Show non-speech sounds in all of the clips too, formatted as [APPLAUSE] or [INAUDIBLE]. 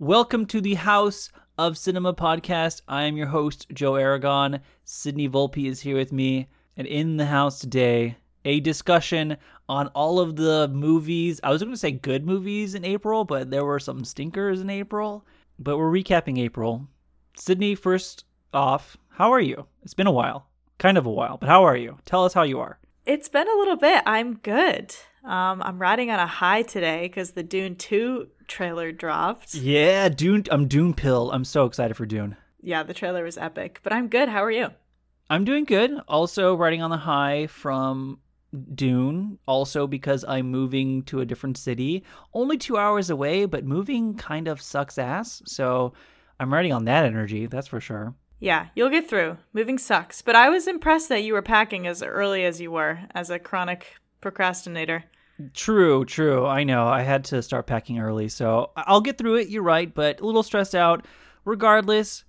Welcome to the House of Cinema podcast. I am your host, Joe Aragon. Sydney Volpe is here with me. And in the house today, a discussion on all of the movies. I was going to say good movies in April, but there were some stinkers in April. But we're recapping April. Sydney, first off, how are you? It's been a while. Kind of a while, but how are you? Tell us how you are. It's been a little bit. I'm good. Um, I'm riding on a high today because the Dune 2 trailer dropped. Yeah, Dune. I'm Dune Pill. I'm so excited for Dune. Yeah, the trailer was epic, but I'm good. How are you? I'm doing good. Also, riding on the high from Dune. Also, because I'm moving to a different city, only two hours away, but moving kind of sucks ass. So I'm riding on that energy. That's for sure. Yeah, you'll get through. Moving sucks, but I was impressed that you were packing as early as you were as a chronic procrastinator. True, true. I know. I had to start packing early, so I'll get through it. You're right, but a little stressed out. Regardless,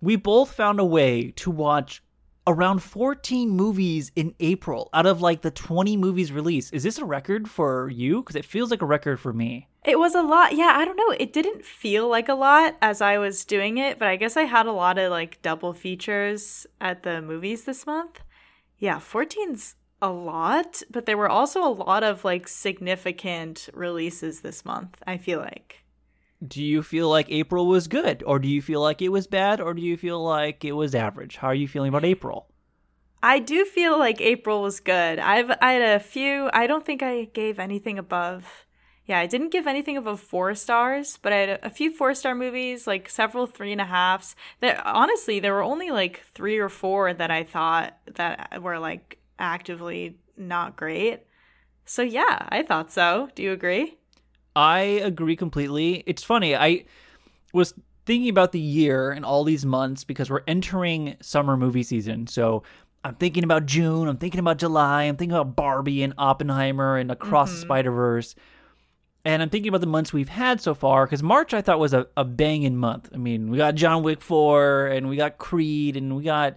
we both found a way to watch around 14 movies in April out of like the 20 movies released. Is this a record for you? Because it feels like a record for me. It was a lot. Yeah, I don't know. It didn't feel like a lot as I was doing it, but I guess I had a lot of like double features at the movies this month. Yeah, 14's a lot, but there were also a lot of like significant releases this month, I feel like. Do you feel like April was good, or do you feel like it was bad, or do you feel like it was average? How are you feeling about April? I do feel like April was good. I've I had a few. I don't think I gave anything above. Yeah, I didn't give anything above four stars, but I had a, a few four star movies, like several three and a halves. That honestly, there were only like three or four that I thought that were like actively not great. So yeah, I thought so. Do you agree? I agree completely. It's funny. I was thinking about the year and all these months because we're entering summer movie season. So I'm thinking about June, I'm thinking about July, I'm thinking about Barbie and Oppenheimer and Across mm-hmm. the Spider Verse. And I'm thinking about the months we've had so far because March I thought was a, a banging month. I mean, we got John Wick 4 and we got Creed and we got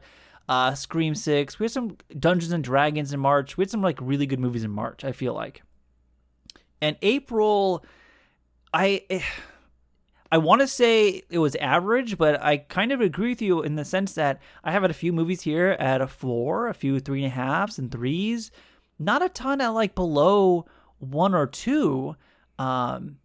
uh, Scream 6. We had some Dungeons and Dragons in March. We had some like really good movies in March, I feel like. And April, I I want to say it was average, but I kind of agree with you in the sense that I have had a few movies here at a four, a few three and a halves and threes, not a ton at like below one or two. Um,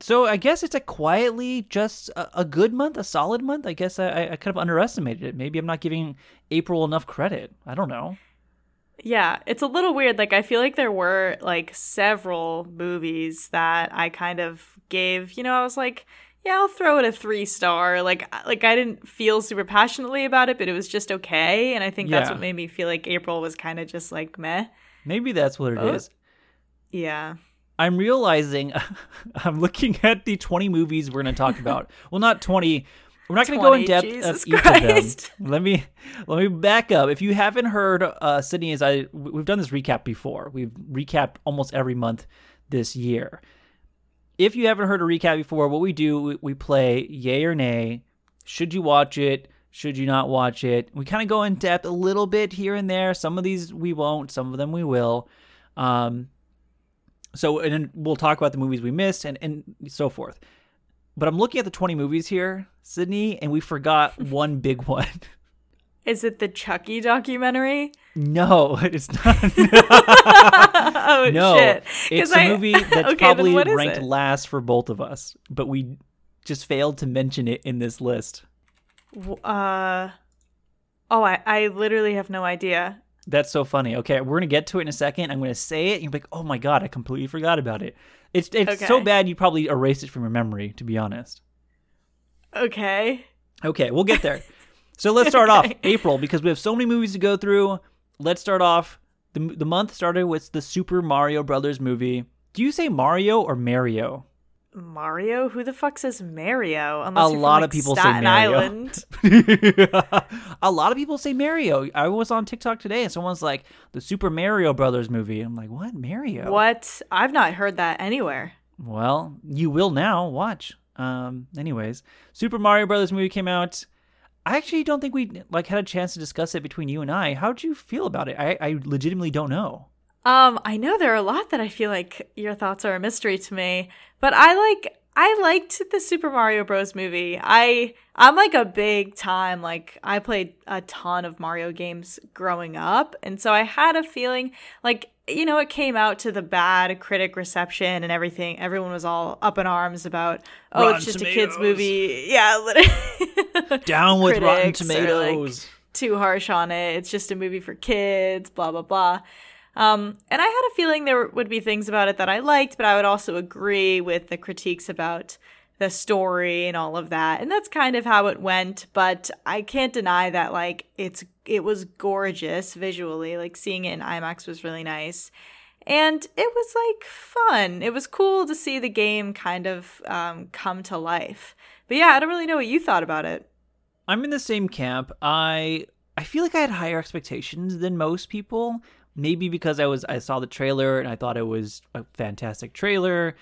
so I guess it's a quietly just a, a, good month, a solid month. I guess I, I kind of underestimated it. Maybe I'm not giving April enough credit. I don't know. Yeah, it's a little weird. Like I feel like there were like several movies that I kind of gave, you know, I was like, yeah, I'll throw it a 3 star. Like like I didn't feel super passionately about it, but it was just okay, and I think that's what made me feel like April was kind of just like meh. Maybe that's what it oh. is. Yeah. I'm realizing [LAUGHS] I'm looking at the 20 movies we're going to talk about. [LAUGHS] well, not 20 we're not going to go in depth Jesus of each Christ. of them. [LAUGHS] Let me let me back up. If you haven't heard, uh, Sydney, as I we've done this recap before. We've recapped almost every month this year. If you haven't heard a recap before, what we do we, we play yay or nay. Should you watch it? Should you not watch it? We kind of go in depth a little bit here and there. Some of these we won't. Some of them we will. Um, so and then we'll talk about the movies we missed and and so forth. But I'm looking at the 20 movies here, Sydney, and we forgot [LAUGHS] one big one. Is it the Chucky documentary? No, it's not. [LAUGHS] oh no, shit! It's a movie [LAUGHS] that's okay, probably ranked last for both of us, but we just failed to mention it in this list. Uh, oh, I, I literally have no idea. That's so funny. Okay, we're gonna get to it in a second. I'm gonna say it, and you're like, "Oh my god, I completely forgot about it." It's it's okay. so bad you probably erased it from your memory, to be honest. Okay. Okay, we'll get there. so let's start [LAUGHS] okay. off April because we have so many movies to go through. Let's start off. the The month started with the Super Mario Brothers movie. Do you say Mario or Mario? Mario? Who the fuck says Mario? Unless a lot from, like, of people Staten say Mario. Island. [LAUGHS] a lot of people say Mario. I was on TikTok today and someone's like, the Super Mario Brothers movie. I'm like, what? Mario? What? I've not heard that anywhere. Well, you will now. Watch. Um, anyways, Super Mario Brothers movie came out. I actually don't think we like had a chance to discuss it between you and I. How'd you feel about it? I, I legitimately don't know. Um, I know there are a lot that I feel like your thoughts are a mystery to me, but I like I liked the Super Mario Bros. movie. I I'm like a big time like I played a ton of Mario games growing up, and so I had a feeling like you know it came out to the bad critic reception and everything. Everyone was all up in arms about oh Rotten it's just Tomatoes. a kids movie. [LAUGHS] Yeah, literally. Down with Rotten are, like, Tomatoes. too harsh on it. It's just a movie for kids, blah, blah, blah. Um, and I had a feeling there would be things about it that I liked, but I would also agree with the critiques about the story and all of that. And that's kind of how it went, but I can't deny that like it's it was gorgeous visually. Like seeing it in IMAX was really nice. And it was like fun. It was cool to see the game kind of um, come to life. But yeah, I don't really know what you thought about it. I'm in the same camp. I I feel like I had higher expectations than most people. Maybe because I was I saw the trailer and I thought it was a fantastic trailer.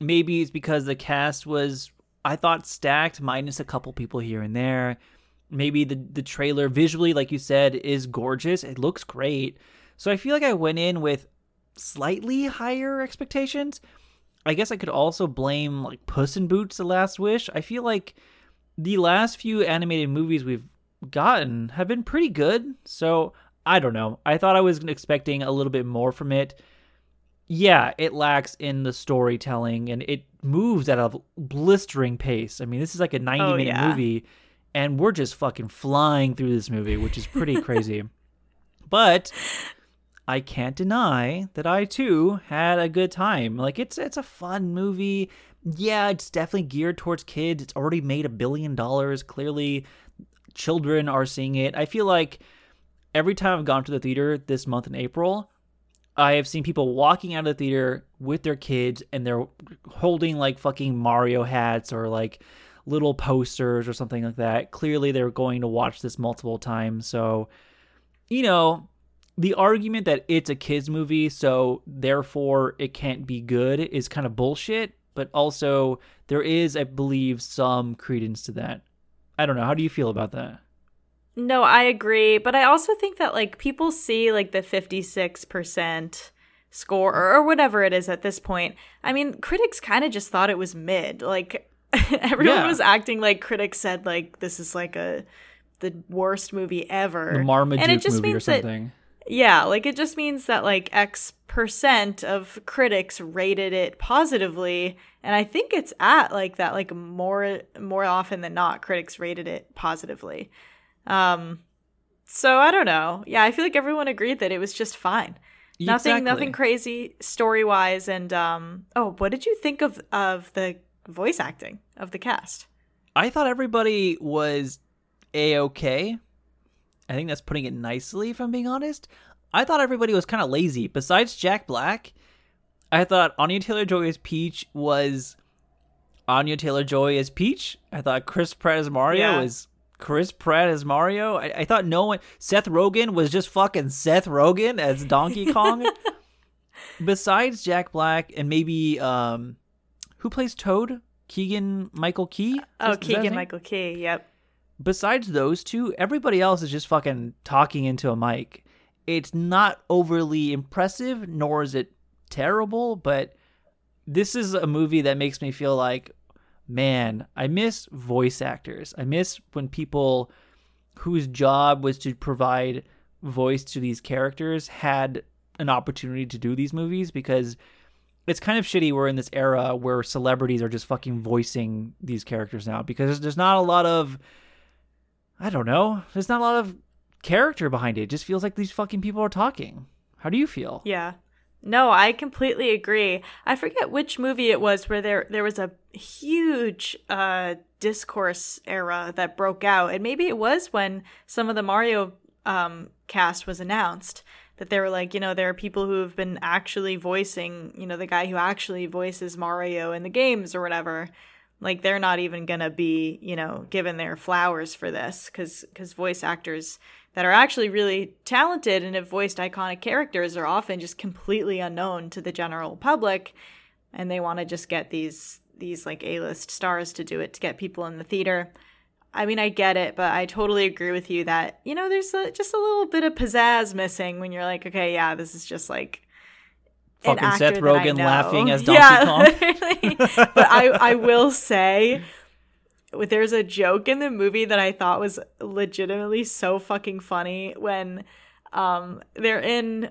Maybe it's because the cast was I thought stacked minus a couple people here and there. Maybe the the trailer visually like you said is gorgeous. It looks great. So I feel like I went in with slightly higher expectations. I guess I could also blame like Puss in Boots: The Last Wish. I feel like the last few animated movies we've gotten have been pretty good. So I don't know. I thought I was expecting a little bit more from it. Yeah, it lacks in the storytelling and it moves at a blistering pace. I mean, this is like a 90 Oh, minute yeah. movie and we're just fucking flying through this movie, which is pretty crazy. [LAUGHS] But I can't deny that I too had a good time. Like it's it's a fun movie. Yeah, it's definitely geared towards kids. It's already made a billion dollars. Clearly, children are seeing it. I feel like every time I've gone to the theater this month in April, I have seen people walking out of the theater with their kids and they're holding like fucking Mario hats or like little posters or something like that. Clearly, they're going to watch this multiple times. So, you know, the argument that it's a kids movie, so therefore it can't be good is kind of bullshit. But also, there is, I believe, some credence to that. I don't know. How do you feel about that? No, I agree, but I also think that like people see like the 56% score or, or whatever it is at this point. I mean, critics kind of just thought it was mid. Like [LAUGHS] everyone Yeah. was acting like critics said like this is like a the worst movie ever. The Marmaduke and it just movie or means that something. yeah, like it just means that like X percent of critics rated it positively, and I think it's at like that like more more often than not critics rated it positively. Um so I don't know. Yeah, I feel like everyone agreed that it was just fine. Nothing nothing crazy story-wise and um oh, what did you think of of the voice acting of the cast? I thought everybody was a okay. I think that's putting it nicely, if I'm being honest. I thought everybody was kind of lazy. Besides Jack Black, I thought Anya Taylor Joy as Peach was Anya Taylor Joy as Peach. I thought Chris Pratt as Mario Yeah. was Chris Pratt as Mario. I, I thought no one. Seth Rogen was just fucking Seth Rogen as Donkey [LAUGHS] Kong. Besides Jack Black and maybe um, who plays Toad? Keegan Michael Key. Oh, Is- is that his Keegan? Michael Key. Yep. besides those two, everybody else is just fucking talking into a mic. It's not overly impressive, nor is it terrible, but this is a movie that makes me feel like, man, I miss voice actors. I miss when people whose job was to provide voice to these characters had an opportunity to do these movies because it's kind of shitty we're in this era where celebrities are just fucking voicing these characters now because there's not a lot of I don't know. There's not a lot of character behind it. It just feels like these fucking people are talking. How do you feel? Yeah. No, I completely agree. I forget which movie it was where there there was a huge uh discourse era that broke out. And maybe it was when some of the Mario um cast was announced that they were like, you know, there are people who have been actually voicing, you know, the guy who actually voices Mario in the games or whatever. Like they're not even to be, you know, given their flowers for this cuz cuz voice actors that are actually really talented and have voiced iconic characters are often just completely unknown to the general public and they want to just get these these like A-list stars to do it to get people in the theater. I mean, I get it, but I totally agree with you that, you know, there's a, just a little bit of pizzazz missing when you're like, okay, yeah, this is just like Fucking Seth Rogen laughing as [LAUGHS] Donkey yeah, Kong. [LAUGHS] but I I will say [LAUGHS] there's a joke in the movie that I thought was legitimately so fucking funny when um they're in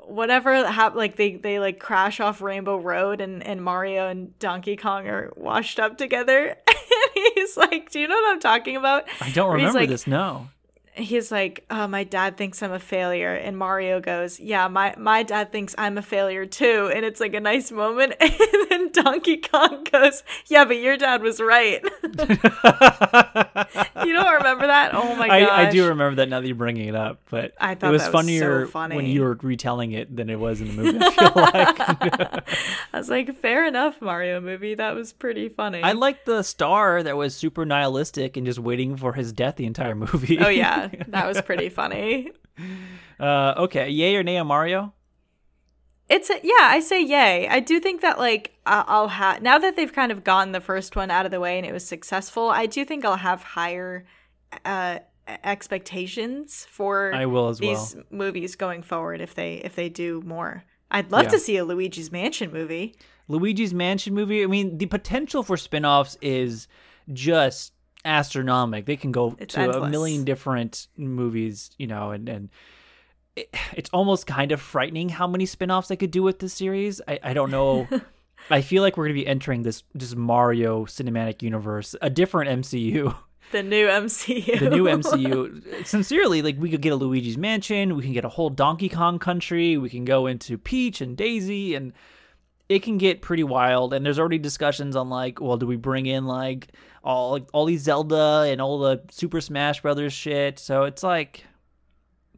whatever hap- like they they like crash off Rainbow Road and and Mario and Donkey Kong are washed up together [LAUGHS] and he's like do you know what I'm talking about I don't remember like- this. No. He's like, oh, my dad thinks I'm a failure. And Mario goes, yeah, my, my dad thinks I'm a failure too. And it's like a nice moment. [LAUGHS] And then Donkey Kong goes, yeah, but your dad was right. [LAUGHS] you don't remember that? Oh my gosh. I, I do remember that now that you're bringing it up, but I it thought was that was so funnier funny. when you were retelling it than it was in the movie. I [LAUGHS] feel like. I was like, fair enough, Mario movie. That was pretty funny. I like the star that was super nihilistic and just waiting for his death the entire movie. oh, yeah. [LAUGHS] That was pretty funny. [LAUGHS] uh, okay, yay or nay on Mario? It's a, yeah, I say yay. I do think that like I'll have now that they've kind of gotten the first one out of the way and it was successful. I do think I'll have higher uh, expectations for I will as these well. movies going forward if they if they do more. I'd love Yeah. to see a Luigi's Mansion movie. Luigi's Mansion movie. I mean, the potential for spin-offs is just astronomical. They can go It's to a million different movies, you know, and and it, [SIGHS] it's almost kind of frightening how many spin-offs they could do with this series. I, I don't know. [LAUGHS] I feel like we're going to be entering this this Mario cinematic universe, a different MCU. [LAUGHS] The new MCU. the new MCU. [LAUGHS] Sincerely, like we could get a Luigi's Mansion, we can get a whole Donkey Kong country, we can go into Peach and Daisy, and it can get pretty wild. And there's already discussions on like, well, do we bring in like all like, all these Zelda and all the Super Smash Brothers shit? So it's like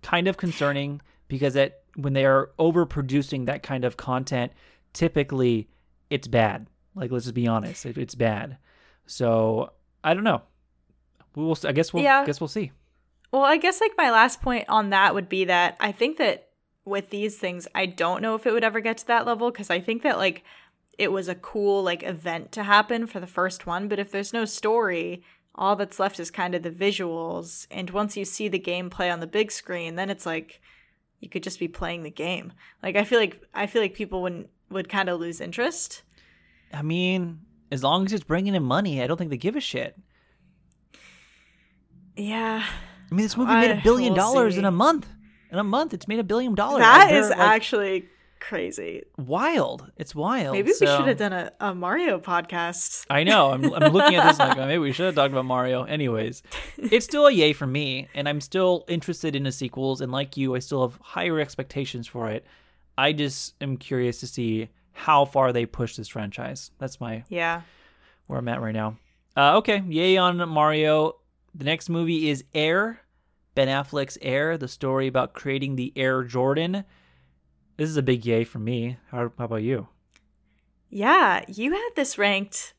kind of concerning because that when they are overproducing that kind of content, typically it's bad. Like let's just be honest, it, it's bad. So I don't know. We will. I guess we'll. Yeah. Guess we'll see. Well, I guess like my last point on that would be that I think that with these things, I don't know if it would ever get to that level because I think that like it was a cool like event to happen for the first one, but if there's no story, all that's left is kind of the visuals. And once you see the gameplay on the big screen, then it's like you could just be playing the game. Like I feel like I feel like people wouldn't would kind of lose interest. I mean, as long as it's bringing in money, I don't think they give a shit. Yeah. I mean, this movie made a billion we'll dollars see. in a month. In a month, it's made a billion dollars. That Like, is like, actually crazy. wild. It's wild. Maybe we should have done a, a Mario podcast. I know. I'm, I'm looking at this like [LAUGHS] maybe we should have talked about Mario. Anyways, it's still a yay for me, and I'm still interested in the sequels. And like you, I still have higher expectations for it. I just am curious to see how far they push this franchise. That's my Yeah. where I'm at right now. Uh, okay, yay on Mario. The next movie is Air, Ben Affleck's Air, the story about creating the Air Jordan. This is a big yay for me. How, how about you? Yeah, you had this ranked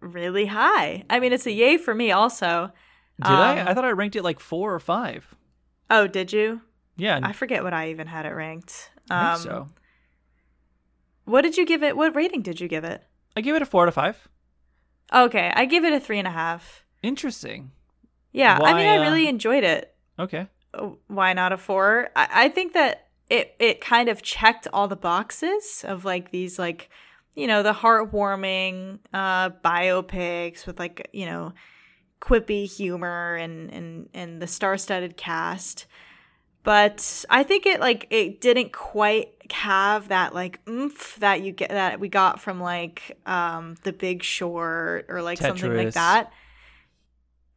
really high. I mean, it's a yay for me also. Did I? Um, I thought I ranked it like four or five. Oh, did you? Yeah, I forget what I even had it ranked. I Um, think so. What did you give it? What rating did you give it? I gave it a four out of five. Okay, I give it a three and a half. Interesting. Yeah, I mean, Why, I uh, really enjoyed it. Okay. Oh, Why not a four? I, I think that it it kind of checked all the boxes of like these like you know the heartwarming uh biopics with like you know quippy humor and and and the star-studded cast. But i think it like it didn't quite have that like oomph that you get that we got from like um the big short or like something like that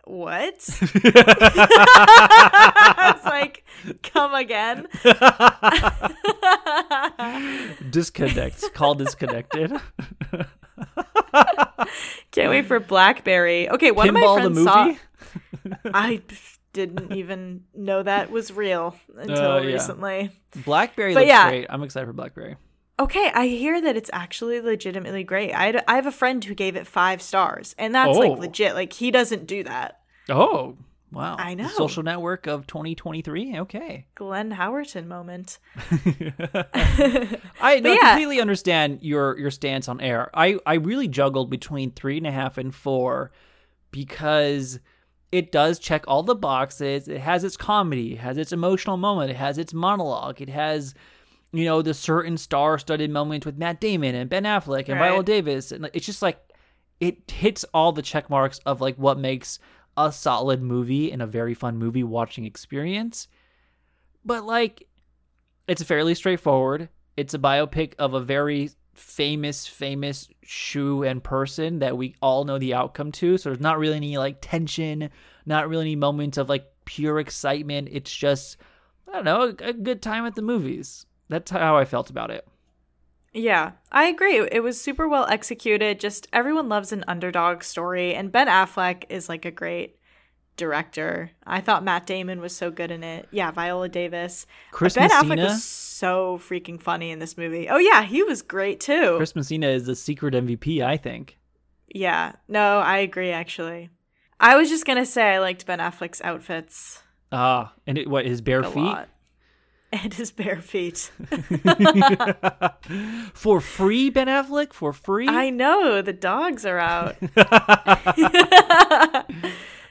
what [LAUGHS] i was like come again Disconnect. Call disconnected. can't wait for blackberry okay one Pinball of the my movie. friends saw i didn't even know that was real [LAUGHS] until Uh, yeah. recently Blackberry But looks yeah. great. I'm excited for Blackberry. Okay, I hear that it's actually legitimately great. I, I have a friend who gave it five stars, and that's like Oh. legit. Like he doesn't do that. Oh, wow. I The know. social network of 2023. Okay. Glenn Howerton moment. [LAUGHS] [LAUGHS] I no, yeah. completely understand your your stance on air. I I really juggled between three and a half and four because it does check all the boxes. It has its comedy, it has its emotional moment, it has its monologue, it has you know, the certain star-studded moments with Matt Damon and Ben Affleck and Right. Viola Davis, and it's just like it hits all the check marks of like what makes a solid movie and a very fun movie watching experience. But like, it's fairly straightforward. It's a biopic of a very famous, famous shoe and person that we all know the outcome to. So there's not really any like tension, not really any moments of like pure excitement. It's just, I don't know, a good time at the movies. That's how I felt about it. Yeah, I agree. It was super well executed. Just everyone loves an underdog story, and Ben Affleck is like a great director. I thought Matt Damon was so good in it. Yeah, Viola Davis. Chris ben Messina. Affleck was so freaking funny in this movie. Oh yeah, he was great too. Chris Messina is the secret MVP, I think. Yeah, no, I agree actually. I was just gonna say I liked Ben Affleck's outfits Ah, and it, what his bare feet lot. [LAUGHS] And his bare feet. [LAUGHS] for free, Ben Affleck for free. I know the dogs are out. [LAUGHS]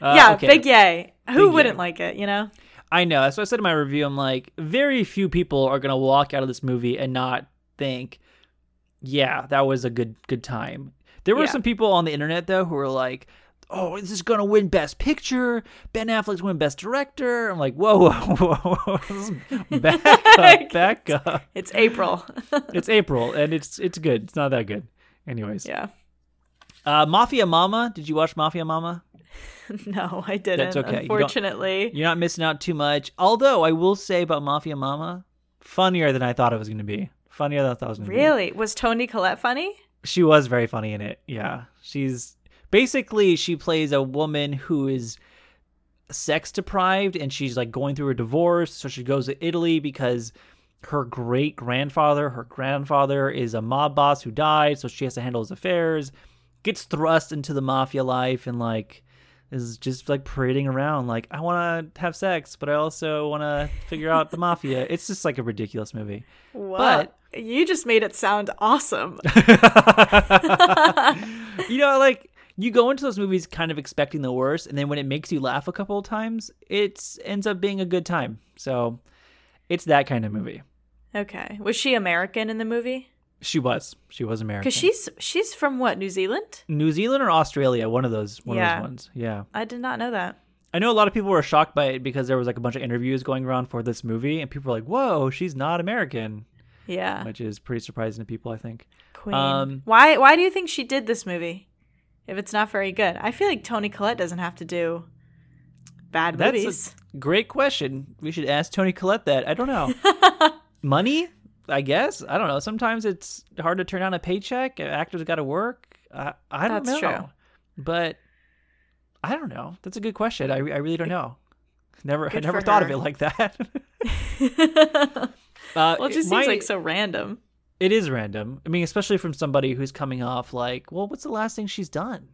Uh, yeah, okay. big yay. Who Big wouldn't yay. like it? You know. I know. That's what I said in my review. I'm like, very few people are gonna walk out of this movie and not think, yeah, that was a good good time. There were Yeah. some people on the internet though who were like, oh, this is gonna win Best Picture. Ben Affleck's win Best Director. I'm like, whoa, whoa, whoa, whoa. back up, back up. It's April. [LAUGHS] It's April and it's it's good. It's not that good. Anyways, yeah. uh, Mafia Mama. Did you watch Mafia Mama? [LAUGHS] No, I didn't. That's okay. You Unfortunately. You're not missing out too much. Although I will say about Mafia Mama, funnier than I thought it was going to be. Funnier than I thought it was going to be. Really? Was Toni Collette funny? She was very funny in it. Yeah. She's basically she plays a woman who is sex deprived and she's like going through a divorce. So she goes to Italy because her great grandfather, her grandfather is a mob boss who died, so she has to handle his affairs. Gets thrust into the mafia life and like is just like parading around like I want to have sex, but I also want to figure out the mafia. [LAUGHS] It's just like a ridiculous movie. What? you just made it sound awesome. [LAUGHS] [LAUGHS] you know, like you go into those movies kind of expecting the worst, and then when it makes you laugh a couple of times, it ends up being a good time. So it's that kind of movie. okay. Was she American in the movie? She was. She was American. Because she's she's from what? New Zealand? New Zealand or Australia, one of those one Yeah. of those ones. Yeah. I did not know that. I know a lot of people were shocked by it because there was like a bunch of interviews going around for this movie and people were like, "Whoa, she's not American," Yeah. which is pretty surprising to people, I think. Queen. Um, why why do you think she did this movie? If it's not very good. I feel like Toni Collette doesn't have to do bad That's movies. a great question. We should ask Toni Collette that. I don't know. [LAUGHS] Money? I guess. I don't know. Sometimes it's hard to turn down a paycheck. Actors got to work. I, I don't That's know. true. But I don't know. That's a good question. I, I really don't know. Never, I never thought of it like that. [LAUGHS] [LAUGHS] uh, well, it just my- seems like so random. It is random. I mean, especially from somebody who's coming off like, well, what's the last thing she's done?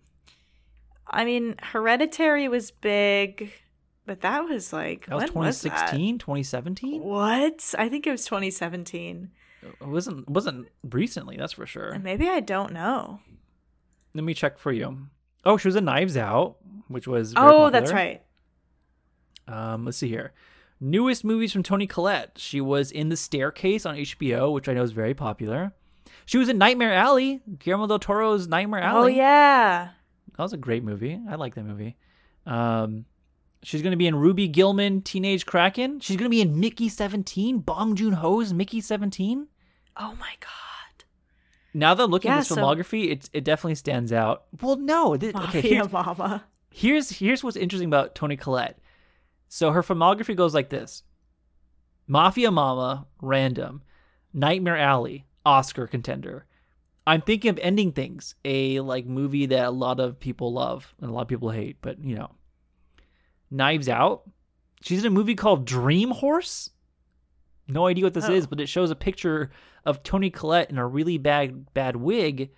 I mean, Hereditary was big, but that was like That was when was that? 2016, 2017. What? I think it was 2017. It wasn't wasn't recently. That's for sure. And maybe I don't know. Let me check for you. Oh, she was in Knives Out, which was Oh, that's right. Um, let's see here. Newest movies from Toni Collette. She was in The Staircase on HBO, which I know is very popular. She was in Nightmare Alley, Guillermo del Toro's Nightmare Alley. Oh yeah. That was a great movie. I like that movie. Um, she's going to be in Ruby Gillman, Teenage Kraken. She's going to be in Mickey 17, Bong Joon Ho's Mickey 17. Oh my god. Now that I'm looking Yeah, at this so- filmography, it, it definitely stands out. Well, no. Th- okay, here's, Mama. here's here's what's interesting about Toni Collette. So her filmography goes like this: Mafia Mama, random, Nightmare Alley, Oscar contender. I'm thinking of ending things, a like movie that a lot of people love and a lot of people hate, but you know, Knives Out. She's in a movie called Dream Horse. No idea what this Oh. is, but it shows a picture of Toni Collette in a really bad bad wig,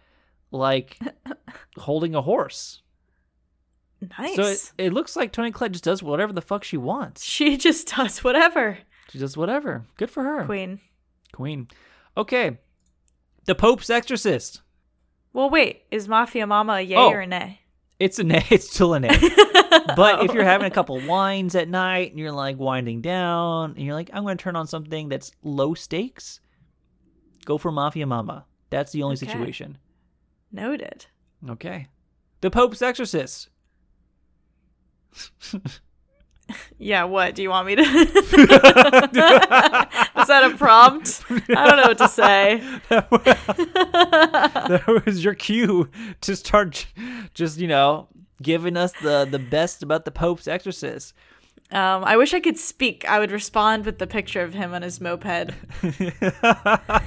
like [LAUGHS] holding a horse. Nice. So it, it looks like Toni Collette just does whatever the fuck she wants. she just does whatever. She does whatever. Good for her. Queen. Queen. Okay. The Pope's Exorcist. Well, wait. Is Mafia Mama a yay Oh. or a nay? It's a nay. [LAUGHS] It's still a nay. [LAUGHS] but if you're having a couple wines at night and you're like winding down and you're like, I'm going to turn on something that's low stakes, Go for Mafia Mama. That's the only Okay. situation. Noted. Okay. The Pope's Exorcist. Yeah, what? Do you want me to? [LAUGHS] Is that a prompt? I don't know what to say. that [LAUGHS] was your cue to start just, you know, giving us the, the best about the Pope's Exorcist. Um, I wish I could speak. I would respond with the picture of him on his moped. [LAUGHS] I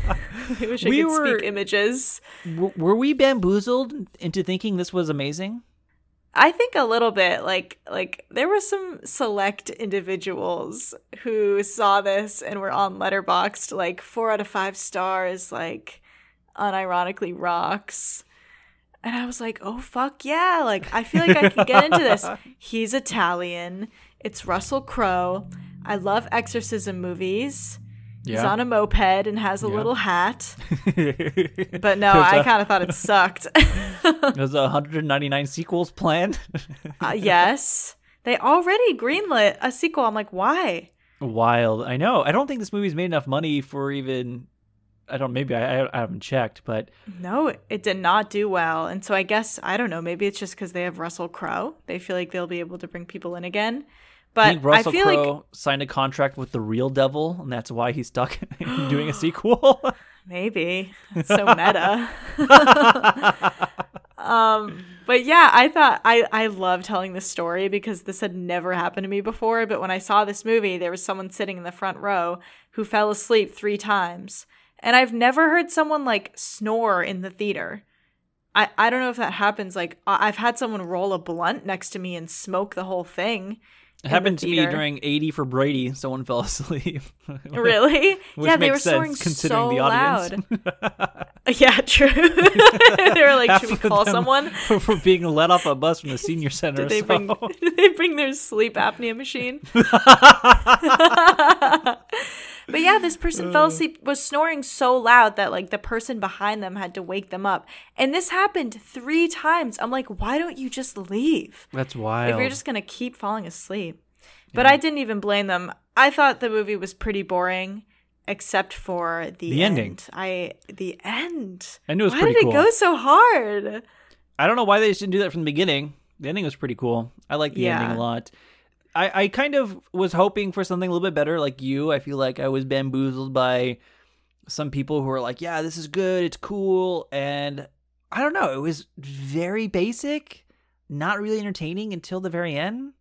wish I We could were- speak images. W- were we bamboozled into thinking this was amazing? I think a little bit like like there were some select individuals who saw this and were on Letterboxd like four out of five stars, like unironically rocks. And I was like, oh fuck yeah! Like I feel like I can get into this. [LAUGHS] He's Italian. It's Russell Crowe. I love exorcism movies. He's on a moped and has a Yeah. little hat. [LAUGHS] But no, I kind of thought it sucked. [LAUGHS] [LAUGHS] There's 199 sequels planned. Uh, yes. They already greenlit a sequel. I'm like, why? Wild. I know. I don't think this movie's made enough money for even. I don't. Maybe I, I, I haven't checked, but No, it did not do well. And so I guess, I don't know, maybe it's just because they have Russell Crowe. They feel like they'll be able to bring people in again. I But think Russell I feel like Crowe signed a contract with the real devil, and that's why he's stuck [LAUGHS] doing a [GASPS] sequel. [LAUGHS] maybe it's so meta. Um, but yeah, I thought I I love telling this story because this had never happened to me before. But when I saw this movie, there was someone sitting in the front row who fell asleep three times, and I've never heard someone like snore in the theater. I, I don't know if that happens. Like I've had someone roll a blunt next to me and smoke the whole thing. It happened to me during 80 for Brady. [LAUGHS] Someone fell asleep. [LAUGHS] Really? [LAUGHS] Yeah, they were sense considering so the audience. loud. Yeah, true. they were like, Half should we call someone? for being let off a bus from the senior center. Did they so- bring did they bring their sleep apnea machine? But yeah, this person fell mm. asleep was snoring so loud that like the person behind them had to wake them up. And this happened 3 times. I'm like, why don't you just leave? That's wild. If you're just going to keep falling asleep. But I didn't even blame them. I thought the movie was pretty boring except for the, The ending. I the end. I knew it was Why pretty did cool. it go so hard? I don't know why they just didn't do that from the beginning. The ending was pretty cool. I like the Yeah. ending a lot. I, I kind of was hoping for something a little bit better, like you. I feel like I was bamboozled by some people who were like, "Yeah, this is good, it's cool," and I don't know. It was very basic, not really entertaining until the very end.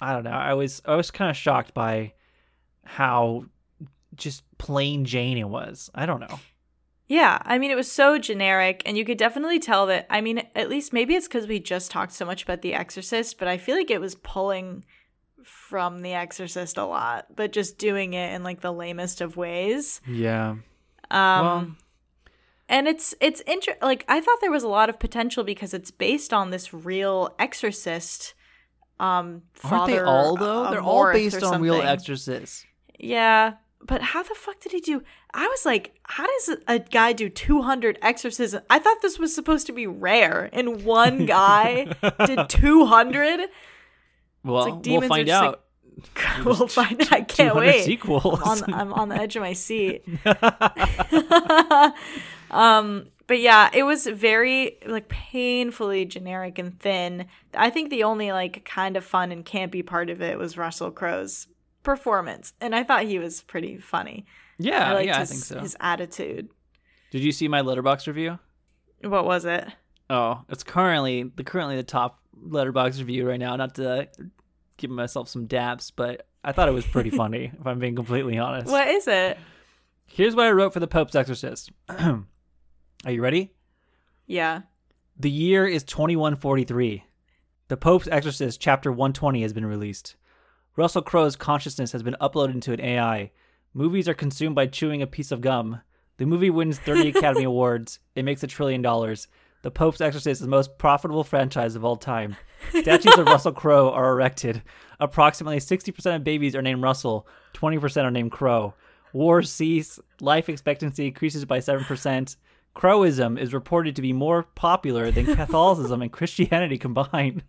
I don't know. I was I was kind of shocked by how just plain Jane it was. I don't know. Yeah, I mean, it was so generic, and you could definitely tell that. I mean, at least maybe it's because we just talked so much about The Exorcist, but I feel like it was pulling from The Exorcist a lot, but just doing it in like the lamest of ways. Yeah. Um, well, and it's it's inter- like I thought there was a lot of potential because it's based on this real exorcist. Um, aren't they all though? They're all based on real exorcists. Yeah, but how the fuck did he do? I was like, how does a guy do 200 exorcisms? I thought this was supposed to be rare, and one guy [LAUGHS] did 200. Well, like we'll find just, like, out. [LAUGHS] we'll find. I can't wait. sequels. I'm on, I'm on the edge of my seat. [LAUGHS] [LAUGHS] um, but yeah, it was very like painfully generic and thin. I think the only like kind of fun and campy part of it was Russell Crowe's performance, and I thought he was pretty funny. yeah, I liked yeah, his, I think so. his attitude. Did you see my Letterboxd review? What was it? Oh, it's currently the currently the top Letterboxd review right now. Not to give myself some daps, but I thought it was pretty [LAUGHS] funny. if I'm being completely honest. What is it? Here's what I wrote for the Pope's Exorcist. [CLEARS THROAT] Are you ready? Yeah. The year is 2143. The Pope's Exorcist, Chapter 120, has been released. Russell Crowe's consciousness has been uploaded into an AI. Movies are consumed by chewing a piece of gum. The movie wins 30 Academy [LAUGHS] Awards. It makes a trillion dollars. The Pope's Exorcist is the most profitable franchise of all time. Statues of Russell Crowe are erected. Approximately 60% of babies are named Russell, 20% are named Crowe. Wars cease. Life expectancy increases by 7%. Crowism is reported to be more popular than Catholicism and Christianity combined.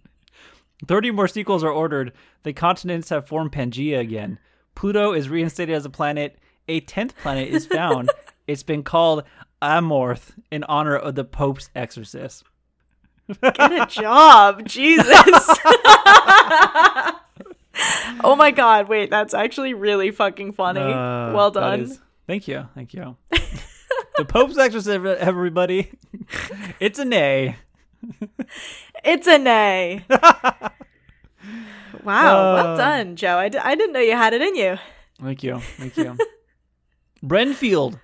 30 more sequels are ordered. The continents have formed Pangea again. Pluto is reinstated as a planet. A 10th planet is found. [LAUGHS] It's been called Amorth in honor of the Pope's exorcist. Get a job, [LAUGHS] Jesus. [LAUGHS] oh my god, wait, that's actually really fucking funny. Uh, well done. is- thank you. Thank you. [LAUGHS] the Pope's exorcist, everybody. It's a nay. It's a nay. wow, well Uh. done, Joe. I, d- I didn't know you had it in you. Thank you. Thank you. Renfield.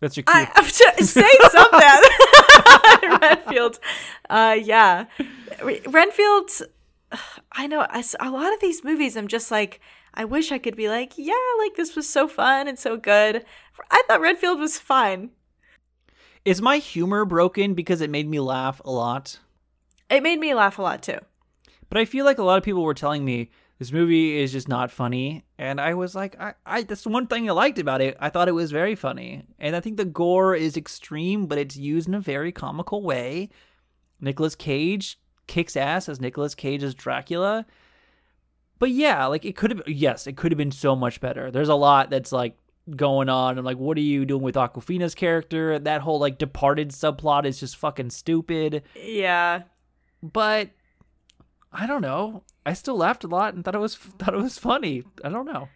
That's your cue. [LAUGHS] I, t- say something. [LAUGHS] Renfield. Uh, yeah. Re- Renfield, I know, I a lot of these movies, I'm just like, I wish I could be like, yeah, like this was so fun and so good. I thought Renfield was fine. Is my humor broken because it made me laugh a lot? It made me laugh a lot too. But I feel like a lot of people were telling me this movie is just not funny, and I was like, I, I that's the one thing I liked about it. I thought it was very funny, and I think the gore is extreme, but it's used in a very comical way. Nicolas Cage kicks ass as Nicolas Cage as Dracula. But yeah, like it could have yes, it could have been so much better. There's a lot that's like going on and like what are you doing with Awkwafina's character? That whole like departed subplot is just fucking stupid Yeah. but I don't know. I still laughed a lot and thought it was [LAUGHS] thought it was funny. I don't know.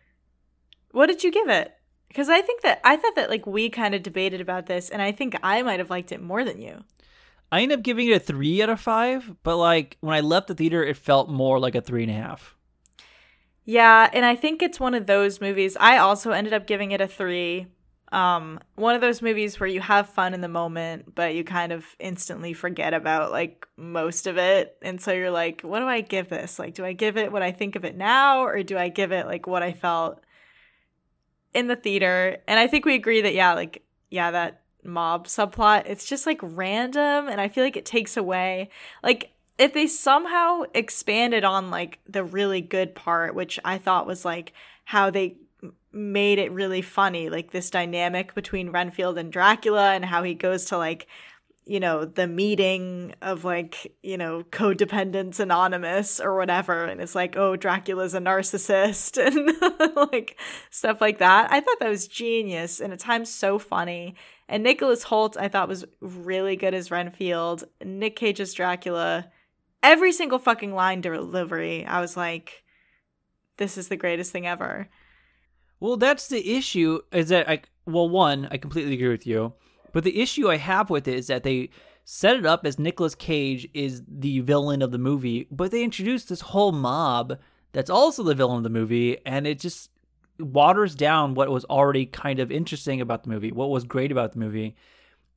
What did you give it? Because I think that I thought that like we kind of debated about this, and I think I might have liked it more than you. I ended up giving it a three out of five, but like when I left the theater, it felt more like a three and a half. Yeah, and I think it's one of those movies. I also ended up giving it a three. Um, one of those movies where you have fun in the moment, but you kind of instantly forget about like most of it. And so you're like, what do I give this? Like, do I give it what I think of it now, or do I give it like what I felt in the theater? And I think we agree that, yeah, like, yeah, that mob subplot, it's just like random. And I feel like it takes away, like, if they somehow expanded on like the really good part, which I thought was like how they made it really funny, like this dynamic between Renfield and Dracula and how he goes to like, you know, the meeting of like, you know, codependence anonymous or whatever. And it's like, oh, Dracula's a narcissist [LAUGHS] and like stuff like that. I thought that was genius and at times so funny. And Nicholas Hoult, I thought was really good as Renfield. Nick Cage's Dracula every single fucking line delivery, I was like, this is the greatest thing ever. Well, that's the issue. Is that I? Well, one, I completely agree with you, but the issue I have with it is that they set it up as Nicolas Cage is the villain of the movie, but they introduced this whole mob that's also the villain of the movie, and it just waters down what was already kind of interesting about the movie, what was great about the movie.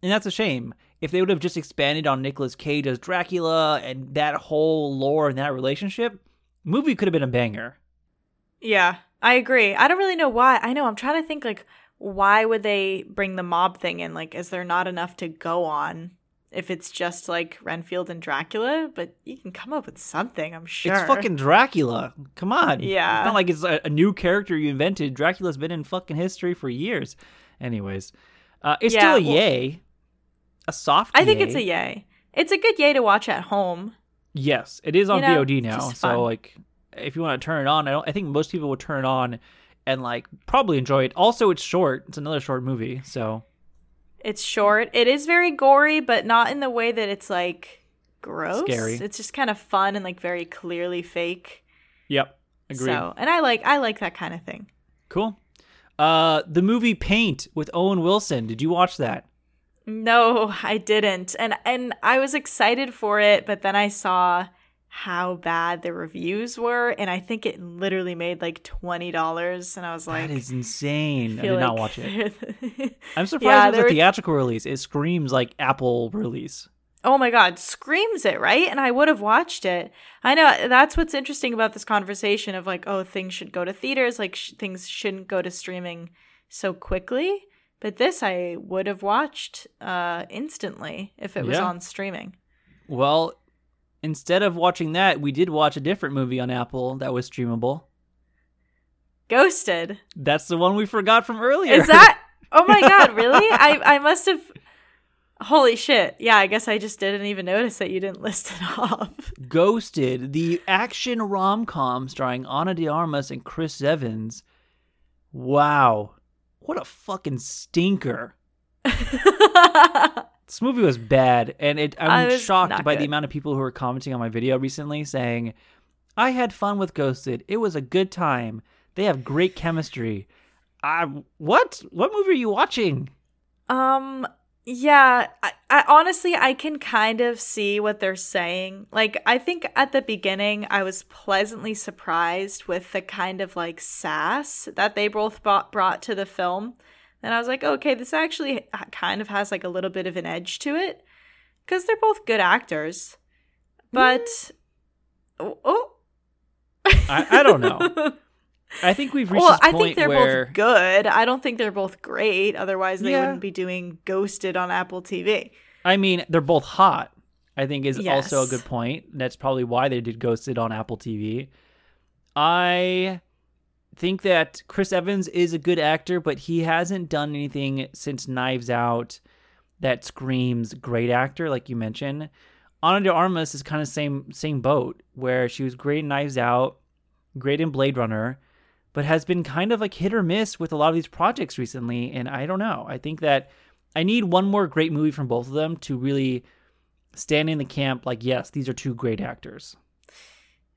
And that's a shame. If they would have just expanded on Nicolas Cage as Dracula and that whole lore and that relationship, movie could have been a banger. Yeah, I agree. I don't really know why. I know I'm trying to think like why would they bring the mob thing in? Like, is there not enough to go on if it's just like Renfield and Dracula? But you can come up with something, I'm sure. It's fucking Dracula. Come on. Yeah. It's not like it's a, a new character you invented. Dracula's been in fucking history for years. Anyways, uh, it's Yeah, still a well- yay. A soft I think yay. it's a yay. It's a good yay to watch at home. Yes, it is on You know, VOD now. So like, if you want to turn it on, I don't. I think most people would turn it on and like probably enjoy it. Also, it's short. It's another short movie. So It's short. It is very gory, but not in the way that it's like gross. Scary. It's just kind of fun and like very clearly fake. yep, agree. So, and I like I like that kind of thing. Cool. Uh, the movie Paint with Owen Wilson. Did you watch that? No, I didn't. And and I was excited for it, but then I saw how bad the reviews were and I think it literally made like $20 and I was like that is insane. I feel did not watch it. [LAUGHS] I'm surprised Yeah, it was a were- theatrical release. It screams like Apple release. oh my god, screams it, right? And I would have watched it. I know that's what's interesting about this conversation of like, oh, things should go to theaters, like sh- things shouldn't go to streaming so quickly. But this I would have watched uh, instantly if it was Yeah. on streaming. Well, instead of watching that, we did watch a different movie on Apple that was streamable. Ghosted. That's the one we forgot from earlier. Is that? [LAUGHS] Oh my god, really? I I must have. Holy shit! Yeah, I guess I just didn't even notice that you didn't list it [LAUGHS] off. Ghosted, the action rom com starring Ana de Armas and Chris Evans. Wow. what a fucking stinker. [LAUGHS] This movie was bad, and it, I'm shocked by the amount of people who were commenting on my video recently saying, I had fun with Ghosted. It was a good time. They have great chemistry. I, what? What movie are you watching? Um yeah, I, I honestly I can kind of see what they're saying. Like I think at the beginning I was pleasantly surprised with the kind of like sass that they both brought, brought to the film. And I was like, okay, this actually kind of has like a little bit of an edge to it cuz they're both good actors. But mm. oh, oh. I, I don't know. [LAUGHS] I think we've reached well, I point think they're where both good. I don't think they're both great. Otherwise, they Yeah. wouldn't be doing Ghosted on Apple TV. I mean, they're both hot. I think is also a good point. That's probably why they did Ghosted on Apple TV. I think that Chris Evans is a good actor, but he hasn't done anything since Knives Out that screams great actor, like you mentioned. Ana de Armas is kind of same same boat, where she was great in Knives Out, great in Blade Runner, but has been kind of like hit or miss with a lot of these projects recently. And I don't know. I think that I need one more great movie from both of them to really stand in the camp like, yes, these are two great actors.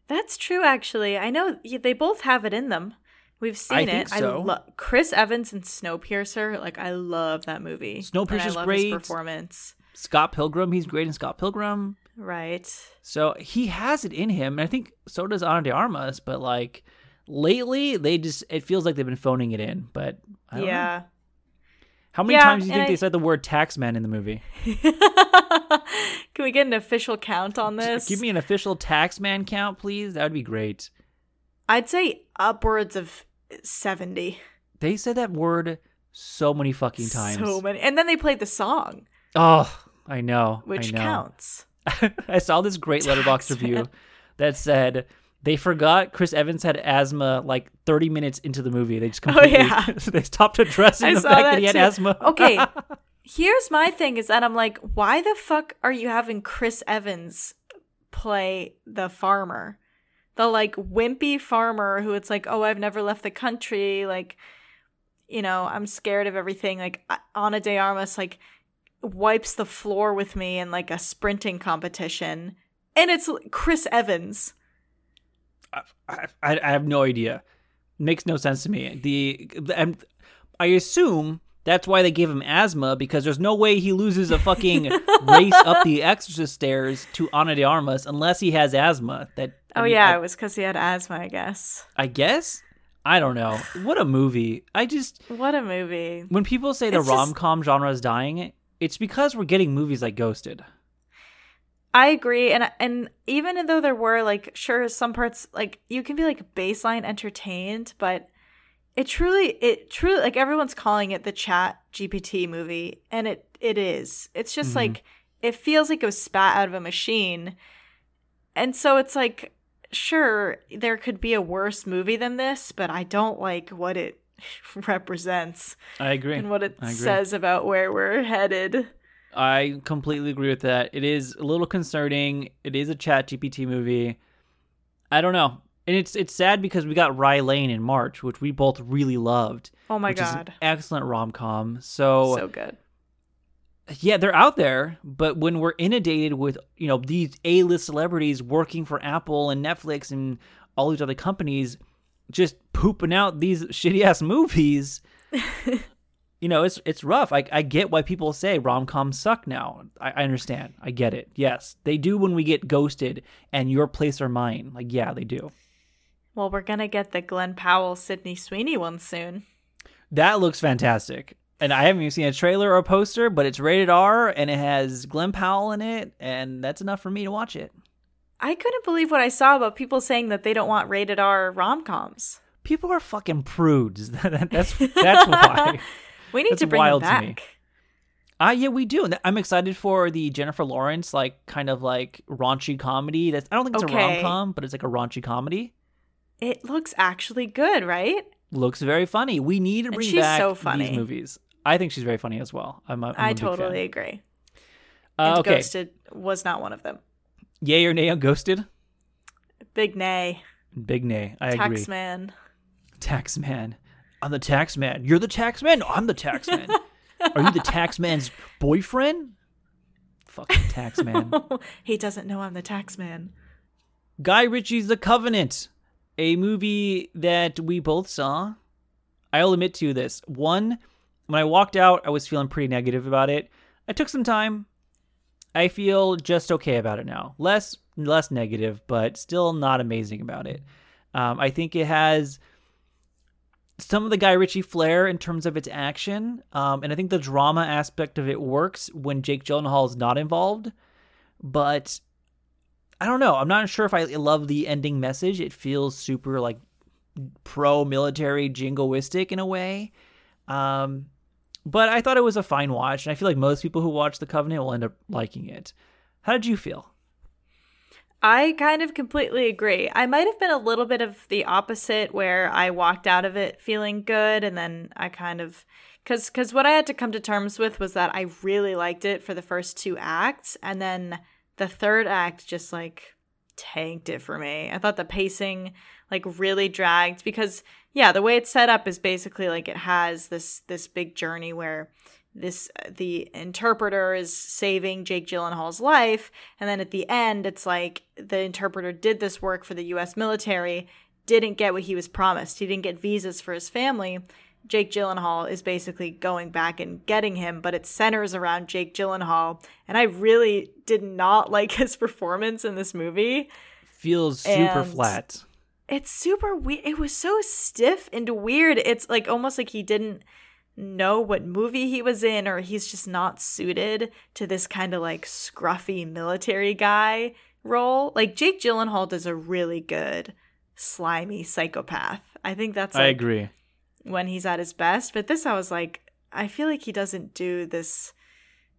That's true, actually. I know they both have it in them. We've seen I it. think I so. love Chris Evans and Snowpiercer. Like I love that movie. And I Snowpiercer's great. Performance. Scott Pilgrim, he's great in Scott Pilgrim. Right. So he has it in him. And I think so does Ana de Armas, but like lately they just it feels like they've been phoning it in. But I don't know. Yeah. How many Yeah, times do you think they said the word taxman in the movie? [LAUGHS] Can we get an official count on this? Give me an official taxman count, please. That would be great. I'd say upwards of 70. They said that word so many fucking times. So many. And then they played the song, Oh, I know. which I know. counts. [LAUGHS] I saw this great Letterboxd review that said they forgot Chris Evans had asthma like 30 minutes into the movie. They just completely Oh, completely yeah. [LAUGHS] they stopped addressing I the fact that, that he had too. asthma. Okay. [LAUGHS] Here's my thing is that I'm like, why the fuck are you having Chris Evans play the farmer? The like wimpy farmer who it's like, oh, I've never left the country. Like, you know, I'm scared of everything. Like, uh, Ana de Armas, like, wipes the floor with me in like a sprinting competition. And it's Chris Evans. I, I, I have no idea. Makes no sense to me. The, the and I assume that's why they gave him asthma because there's no way he loses a fucking [LAUGHS] race up the exorcist stairs to Ana de Armas unless he has asthma. That Oh, yeah, I- it was because he had asthma, I guess. I guess. I don't know. What a movie. I just What a movie. when people say the rom com genre is dying, it's because we're getting movies like Ghosted. I agree, and and even though there were like sure some parts like you can be like baseline entertained, but it truly it truly like everyone's calling it the Chat GPT movie, and it it is. It's just Mhm. like it feels like it was spat out of a machine, and so it's like sure there could be a worse movie than this, but I don't like what it [LAUGHS] represents I agree. and what it says about where we're headed. I completely agree with that. It is a little concerning. It is a Chat GPT movie. I don't know. And it's it's sad because we got Rye Lane in March, which we both really loved. Oh my which is an god, excellent rom com. So, so good. Yeah, they're out there, but when we're inundated with you know these A list celebrities working for Apple and Netflix and all these other companies, just pooping out these [LAUGHS] shitty ass movies, [LAUGHS] you know it's it's rough. I I get why people say rom coms suck now. I, I understand. I get it. Yes, they do when we get ghosted and your place or mine. Like yeah, they do. Well, we're gonna get the Glenn Powell, Sydney Sweeney one soon. That looks fantastic. And I haven't even seen a trailer or a poster, but it's rated R and it has Glenn Powell in it, and that's enough for me to watch it. I couldn't believe what I saw about people saying that they don't want rated R rom coms. People are fucking prudes. [LAUGHS] that's that's why. [LAUGHS] We need That's to bring them wild me. back. Ah, yeah, we do. I'm excited for the Jennifer Lawrence like kind of like raunchy comedy. That's I don't think it's a Okay. rom com, but it's like a raunchy comedy. It looks actually good, right? Looks very funny. We need to bring she's back so funny. these movies. I think she's very funny as well. I'm a, I'm I big fan. totally agree. Uh, okay, Ghosted was not one of them. yay or nay on Ghosted? Big nay. Big nay. I tax agree. Taxman. Taxman. I'm the tax man. You're the tax man? No, I'm the tax man. Are you the tax [LAUGHS] man's boyfriend? Fucking tax man. [LAUGHS] he doesn't know I'm the tax man. Guy Ritchie's The Covenant, a movie that we both saw. I'll admit to you this. One, when I walked out, I was feeling pretty negative about it. I took some time. I feel just okay about it now. Less less negative, but still not amazing about it. Um, I think it has some of the Guy Ritchie flair in terms of its action, um, and I think the drama aspect of it works when Jake Gyllenhaal is not involved. But I don't know. I'm not sure if I love the ending message. It feels super like pro-military jingoistic in a way. Um, but I thought it was a fine watch, and I feel like most people who watch The Covenant will end up liking it. How did you feel? I kind of completely agree. I might have been a little bit of the opposite where I walked out of it feeling good and then I kind of cuz cuz what I had to come to terms with was that I really liked it for the first two acts and then the third act just like tanked it for me. I thought the pacing like really dragged because yeah, the way it's set up is basically like it has this this big journey where this the interpreter is saving Jake Gyllenhaal's life and then at the end it's like the interpreter did this work for the US military didn't get what he was promised. He didn't get visas for his family. Jake Gyllenhaal is basically going back and getting him but it centers around Jake Gyllenhaal and I really did not [LAUGHS] like his performance in this movie. Feels super and flat it's super weird it was so stiff and weird it's like almost like he didn't know what movie he was in or he's just not suited to this kind of like scruffy military guy role. Like Jake Gyllenhaal does a really good slimy psychopath. I think that's like I agree. When he's at his best, but this I was like I feel like he doesn't do this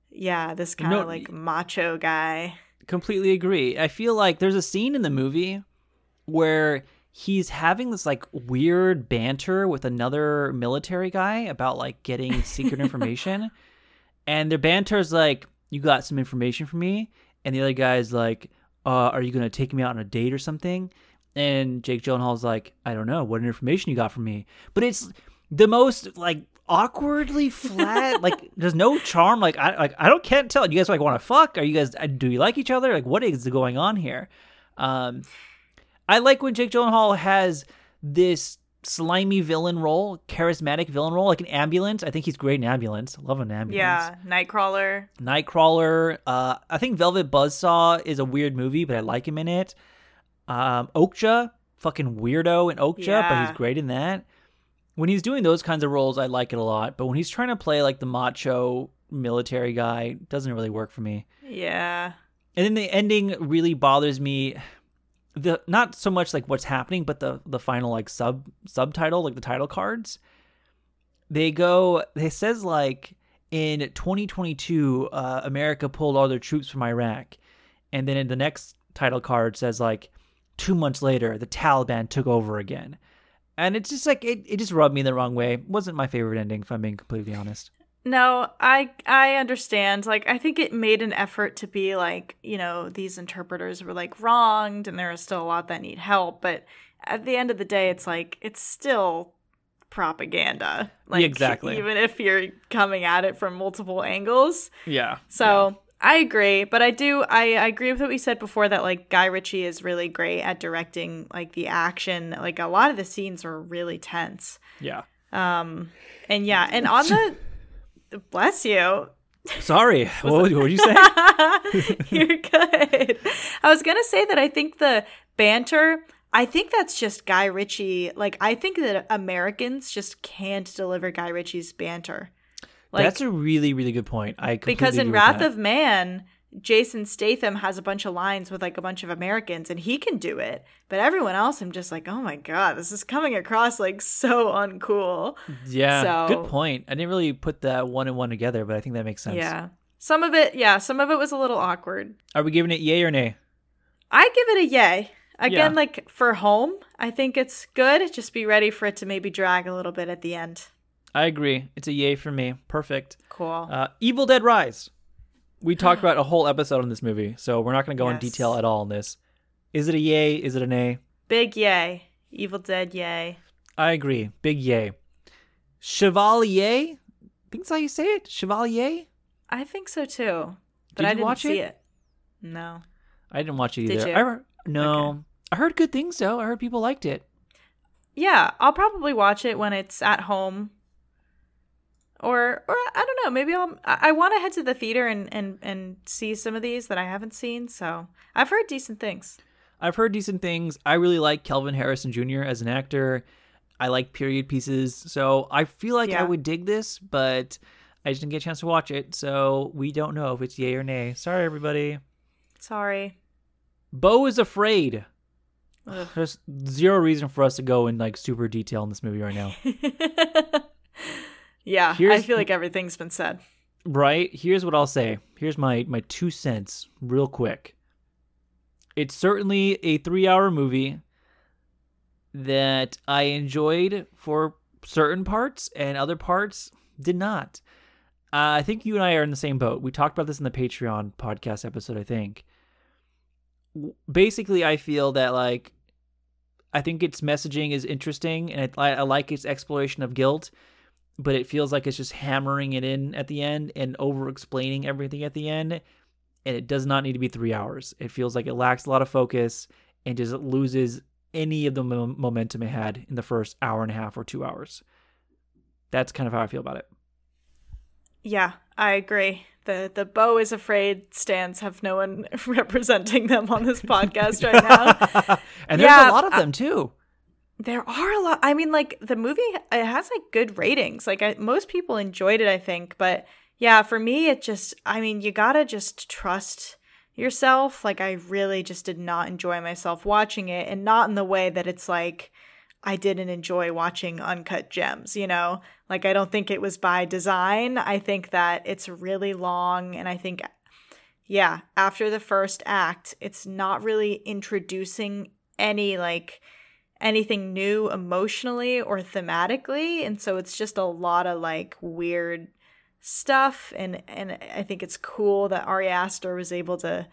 yeah, this kind of no, like macho guy. Completely agree. I feel like there's a scene in the movie where he's having this like weird banter with another military guy about like getting secret [LAUGHS] information. And their banter is like, You got some information for me? And the other guy's like, uh, Are you going to take me out on a date or something? And Jake Gyllenhaal's like, I don't know. What information you got from me? But it's the most like awkwardly flat. [LAUGHS] like there's no charm. Like I like I don't can't tell. You guys like want to fuck? Are you guys do you like each other? Like what is going on here? Um, I like when Jake Gyllenhaal has this slimy villain role, charismatic villain role, like an ambulance. I think he's great in ambulance. Love an ambulance. Yeah, Nightcrawler. Nightcrawler. Uh, I think Velvet Buzzsaw is a weird movie, but I like him in it. Um, Okja, fucking weirdo in Okja, yeah. but he's great in that. When he's doing those kinds of roles, I like it a lot. But when he's trying to play like the macho military guy, doesn't really work for me. Yeah. And then the ending really bothers me the not so much like what's happening, but the the final like sub subtitle, like the title cards. They go. It says like in 2022, uh, America pulled all their troops from Iraq, and then in the next title card says like two months later, the Taliban took over again. And it's just like it, it just rubbed me the wrong way. Wasn't my favorite ending, if I'm being completely honest. No, I I understand. Like I think it made an effort to be like, you know, these interpreters were like wronged and there are still a lot that need help, but at the end of the day it's like it's still propaganda. Like exactly. Even if you're coming at it from multiple angles. Yeah. So yeah. I agree, but I do I, I agree with what we said before that like Guy Ritchie is really great at directing like the action. Like a lot of the scenes are really tense. Yeah. Um and yeah, and on the [LAUGHS] Bless you. Sorry. [LAUGHS] what, what you say? [LAUGHS] You're good. I was going to say that I think the banter, I think that's just Guy Ritchie. Like, I think that Americans just can't deliver Guy Ritchie's banter. Like, that's a really, really good point. I because in Wrath of Man, Jason Statham has a bunch of lines with like a bunch of Americans and he can do it. But everyone else, I'm just like, oh my God, this is coming across like so uncool. Yeah. So, good point. I didn't really put that one and one together, but I think that makes sense. Yeah. Some of it, yeah, some of it was a little awkward. Are we giving it yay or nay? I give it a yay. Again, yeah. like for home, I think it's good. Just be ready for it to maybe drag a little bit at the end. I agree. It's a yay for me. Perfect. Cool. Uh, Evil Dead Rise we talked [GASPS] about a whole episode on this movie, so we're not going to go yes. in detail at all on this. Is it a yay? Is it an A? Big yay. Evil Dead yay. I agree. Big yay. Chevalier. I think that's how you say it. Chevalier. I think so too. But Did I you didn't watch see it? it? No. I didn't watch it Did either. you? I heard- no, Okay. I heard good things though. I heard people liked it. Yeah, I'll probably watch it when it's at home. Or or I don't know, maybe I'll I, I want to head to the theater and, and and see some of these that I haven't seen, so I've heard decent things. I've heard decent things. I really like Kelvin Harrison Jr. as an actor. I like period pieces, so I feel like I would dig this, but I just didn't get a chance to watch it, so we don't know if it's yay or nay. Sorry, everybody. Sorry. Beau is afraid. Ugh. There's zero reason for us to go in like super detail in this movie right now. [LAUGHS] yeah, I feel like everything's been said. right? Here's what I'll say. Here's my my two cents, real quick. It's certainly a three-hour movie that I enjoyed for certain parts, and other parts did not. Uh, I think you and I are in the same boat. We talked about this in the Patreon podcast episode. I think. Basically, I feel that like, I think its messaging is interesting, and I, I like its exploration of guilt but it feels like it's just hammering it in at the end and over explaining everything at the end. And it does not need to be three hours. It feels like it lacks a lot of focus and just loses any of the mo- momentum it had in the first hour and a half or two hours. That's kind of how I feel about it. Yeah, I agree. The the Beau is afraid stands have no one [LAUGHS] representing them on this [LAUGHS] podcast right now. and there's Yeah, a lot of them too. There are a lot. I mean, like the movie, it has like good ratings. Like I, most people enjoyed it, I think. But yeah, for me, it just. I mean, you gotta just trust yourself. Like I really just did not enjoy myself watching it, and not in the way that it's like I didn't enjoy watching Uncut Gems. You know, like I don't think it was by design. I think that it's really long, and I think. Yeah, after the first act, it's not really introducing any like anything new emotionally or thematically and so it's just a lot of like weird stuff and and I think it's cool that Ari Aster was able to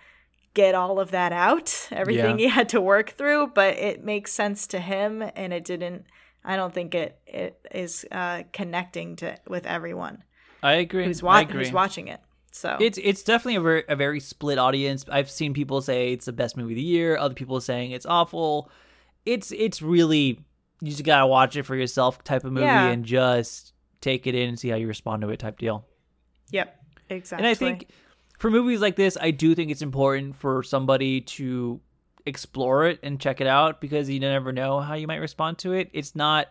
get all of that out everything Yeah. he had to work through but it makes sense to him and it didn't I don't think it it is uh connecting to with everyone I agree. who's I agree. who's watching it so It's it's definitely a very a very split audience. I've seen people say it's the best movie of the year. Other people saying it's awful. It's it's really you just gotta watch it for yourself type of movie Yeah. and just take it in and see how you respond to it type deal. yep exactly And I think for movies like this, I do think it's important for somebody to explore it and check it out because you never know how you might respond to it. It's not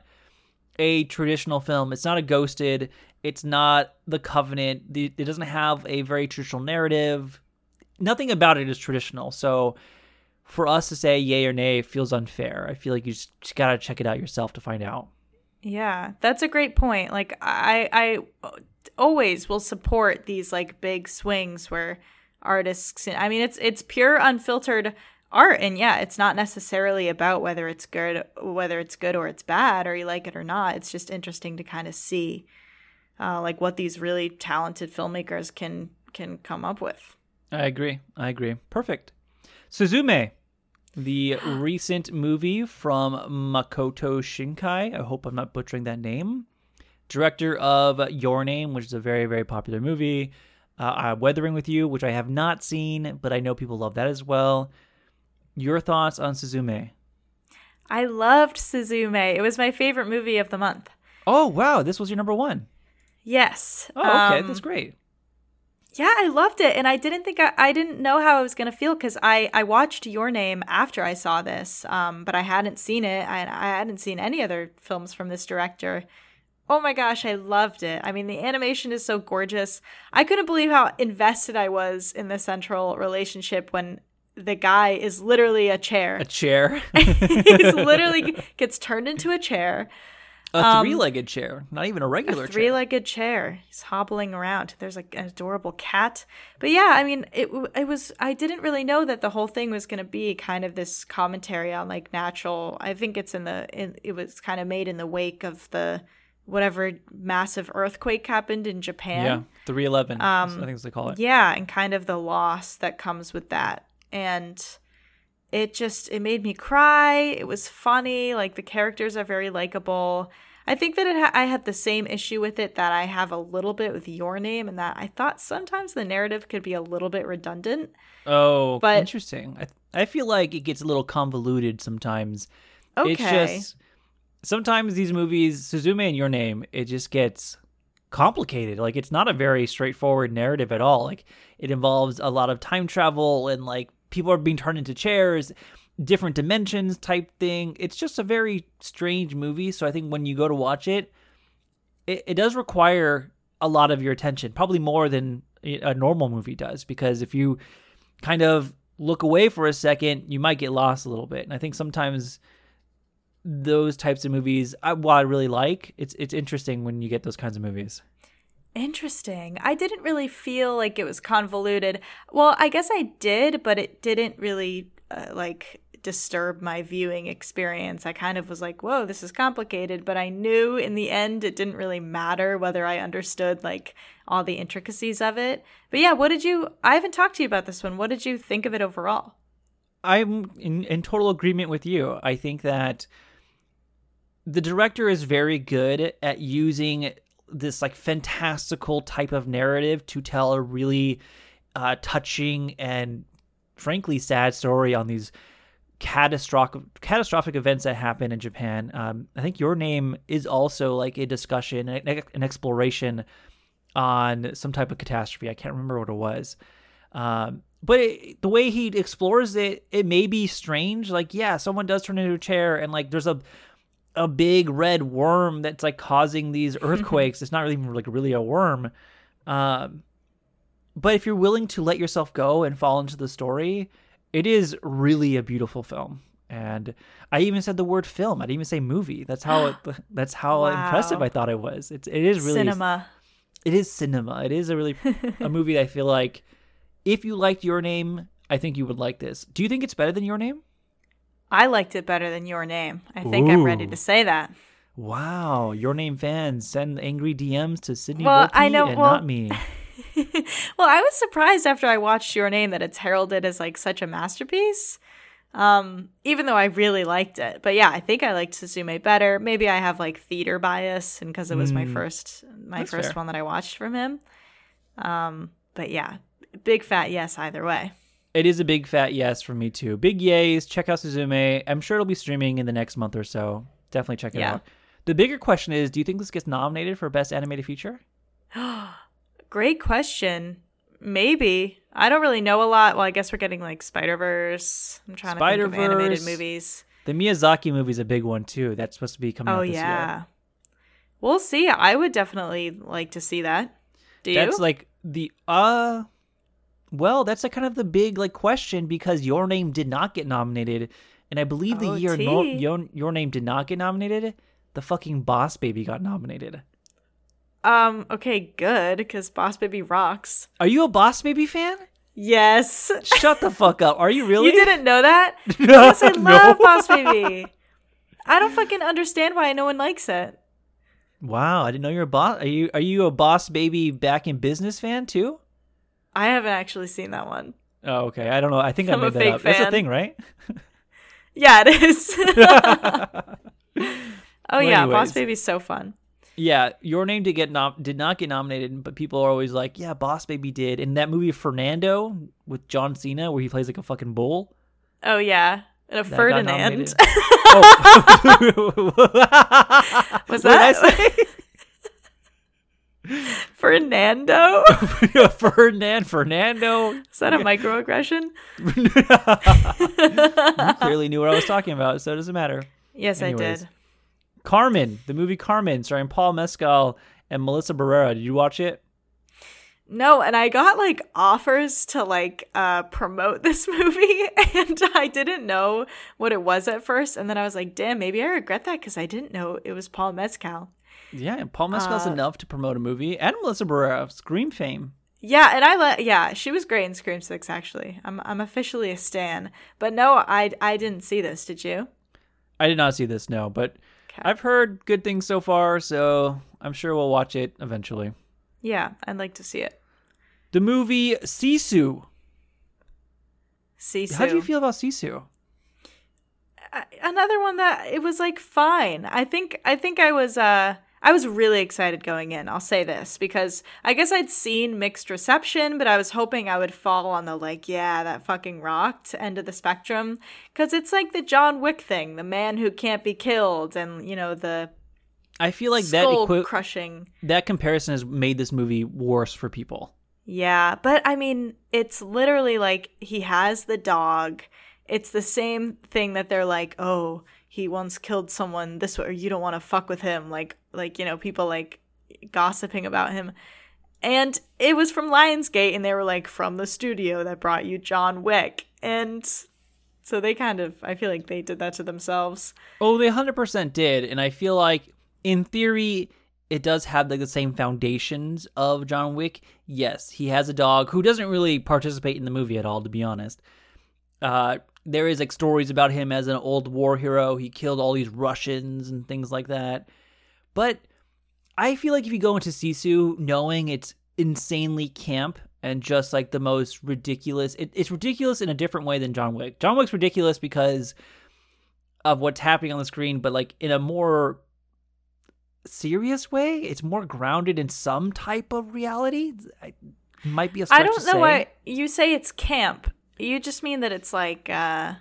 a traditional film. It's not a ghosted. It's not the Covenant. It doesn't have a very traditional narrative. Nothing about it is traditional. So for us to say yay or nay feels unfair. I feel like you just, just gotta check it out yourself to find out. Yeah, that's a great point. Like I I always will support these like big swings where artists I mean it's it's pure unfiltered art and yeah, it's not necessarily about whether it's good whether it's good or it's bad or you like it or not. It's just interesting to kind of see uh like what these really talented filmmakers can can come up with. I agree. I agree. Perfect. Suzume, the [SIGHS] recent movie from Makoto Shinkai. I hope I'm not butchering that name. Director of Your Name, which is a very, very popular movie. Uh, uh, Weathering with You, which I have not seen, but I know people love that as well. Your thoughts on Suzume? I loved Suzume. It was my favorite movie of the month. Oh, wow. This was your number one. Yes. Oh, okay. Um, That's great. Yeah, I loved it, and I didn't think I, I didn't know how I was gonna feel because I I watched Your Name after I saw this, um, but I hadn't seen it. I I hadn't seen any other films from this director. Oh my gosh, I loved it. I mean, the animation is so gorgeous. I couldn't believe how invested I was in the central relationship when the guy is literally a chair. A chair. [LAUGHS] He's literally [LAUGHS] gets turned into a chair. A three legged um, chair, not even a regular a chair. three-legged chair. He's hobbling around. There's like an adorable cat. But yeah, I mean, it it was. I didn't really know that the whole thing was going to be kind of this commentary on like natural. I think it's in the. In, it was kind of made in the wake of the whatever massive earthquake happened in Japan. Yeah, 311. I um, think they call it. Yeah, and kind of the loss that comes with that. And it just it made me cry. It was funny. Like the characters are very likable. I think that it ha- I had the same issue with it that I have a little bit with your name, and that I thought sometimes the narrative could be a little bit redundant. Oh, But- interesting. I I feel like it gets a little convoluted sometimes. Okay. It's just sometimes these movies, Suzume and Your Name, it just gets complicated. Like it's not a very straightforward narrative at all. Like it involves a lot of time travel and like people are being turned into chairs, different dimensions type thing. It's just a very strange movie. So I think when you go to watch it, it, it does require a lot of your attention, probably more than a normal movie does. Because if you kind of look away for a second, you might get lost a little bit. And I think sometimes those types of movies, I, I really like, it's it's interesting when you get those kinds of movies. Interesting. I didn't really feel like it was convoluted. Well, I guess I did, but it didn't really uh, like disturb my viewing experience. I kind of was like, "Whoa, this is complicated," but I knew in the end it didn't really matter whether I understood like all the intricacies of it. But yeah, what did you I haven't talked to you about this one. What did you think of it overall? I'm in, in total agreement with you. I think that the director is very good at using this like fantastical type of narrative to tell a really uh, touching and frankly sad story on these catastrophic catastrophic events that happen in Japan. Um, I think your name is also like a discussion, an, an exploration on some type of catastrophe. I can't remember what it was. Um, but it, the way he explores it, it may be strange. Like, yeah, someone does turn into a chair, and like there's a a big red worm that's like causing these [LAUGHS] earthquakes. it's not really like really a worm. Um, but if you're willing to let yourself go and fall into the story, it is really a beautiful film. And I even said the word film. I didn't even say movie. That's how it, [GASPS] [LAUGHS] that's how Wow. impressive I thought it was. It's it is really Cinema. it is cinema. It is a really a [LAUGHS] movie that I feel like if you liked Your Name, I think you would like this. Do you think it's better than Your Name? I liked it better than your name. I think I'm ready to say that. Wow, Your Name fans send angry DMs to Sydney Well, I know- and well- not me. [LAUGHS] well, I was surprised after I watched Your Name that it's heralded as like such a masterpiece. Um, even though I really liked it. But yeah, I think I liked Suzume better. Maybe I have like theater bias and because it was my Mm. first my first fair. one that I watched from him. Um, but yeah, big fat yes either way. It is a big fat yes from me too. Big yays. Check out Suzume. I'm sure it'll be streaming in the next month or so. Definitely check it Yeah. out. The bigger question is, do you think this gets nominated for best animated feature? [GASPS] Great question. Maybe. I don't really know a lot. Well, I guess we're getting like Spider Verse. I'm trying to think of animated movies. The Miyazaki movie's a big one too. That's supposed to be coming Oh out this yeah. year. We'll see. I would definitely like to see that. Do you? That's like the uh well, that's like kind of the big like question because your name did not get nominated, and I believe the Oh, year no, your, your name did not get nominated, the fucking Boss Baby got nominated. um. Okay. Good. Because Boss Baby rocks. Are you a Boss Baby fan? Yes. Shut the fuck up. Are you [LAUGHS] really? You didn't know that? [LAUGHS] yes, I No. love Boss Baby. I don't fucking understand why no one likes it. Wow, I didn't know you're a boss. Are you are you a Boss Baby back in business fan too? I haven't actually seen that one. Oh, okay. I don't know. I think I I'm a made that up. That's a thing, right? [LAUGHS] Yeah, it is. [LAUGHS] oh yeah, Boss anyways. Baby's so fun. Yeah, your name did get nom- did not get nominated, but people are always like, "Yeah, Boss Baby did." In that movie Fernando with John Cena, where he plays like a fucking bull. Oh yeah, and a That Ferdinand. nominated. [LAUGHS] oh, Was What did I that [LAUGHS] Fernando? [LAUGHS] say? Fernand Fernando. Is that a microaggression? [LAUGHS] You clearly knew what I was talking about, so it doesn't matter. Yes, I did. Carmen, the movie Carmen, starring Paul Mescal and Melissa Barrera. Did you watch it? No, and I got like offers to like uh promote this movie and I didn't know what it was at first and then I was like, "Damn, maybe I regret that cuz I didn't know it was Paul Mescal." Yeah, and Paul Mescal's Uh, enough to promote a movie, and Melissa Barrera, Scream fame. Yeah, and I let yeah, she was great in Scream 6 actually. I'm I'm officially a stan. But no, I I didn't see this, did you? I did not see this, no, but Okay. I've heard good things so far, so I'm sure we'll watch it eventually. Yeah, I'd like to see it. The movie Sisu. Sisu. How do you feel about Sisu? Another one that it was like fine. I think I think I was uh I was really excited going in. I'll say this because I guess I'd seen mixed reception, but I was hoping I would fall on the like, yeah, that fucking rocked end of the spectrum cuz it's like the John Wick thing, the man who can't be killed and, you know, the I feel like that equi- crushing. that comparison has made this movie worse for people. Yeah, but I mean, it's literally like he has the dog. It's the same thing that they're like, "Oh, he once killed someone this way, or you don't want to fuck with him." Like, like you know, people like gossiping about him. And it was from Lionsgate, and they were like, "From the studio that brought you John Wick," and so they kind of, I feel like they did that to themselves. Oh, they 100% did. And I feel like, in theory, it does have like the same foundations of John Wick. Yes, he has a dog who doesn't really participate in the movie at all, to be honest. Uh, there is like stories about him as an old war hero. He killed all these Russians and things like that. But I feel like if you go into Sisu knowing it's insanely camp and just like the most ridiculous, it, it's ridiculous in a different way than John Wick. John Wick's ridiculous because of what's happening on the screen, but like in a more serious way. It's more grounded in some type of reality. I, might be a I don't know say. why you say it's camp. You just mean that it's like, uh,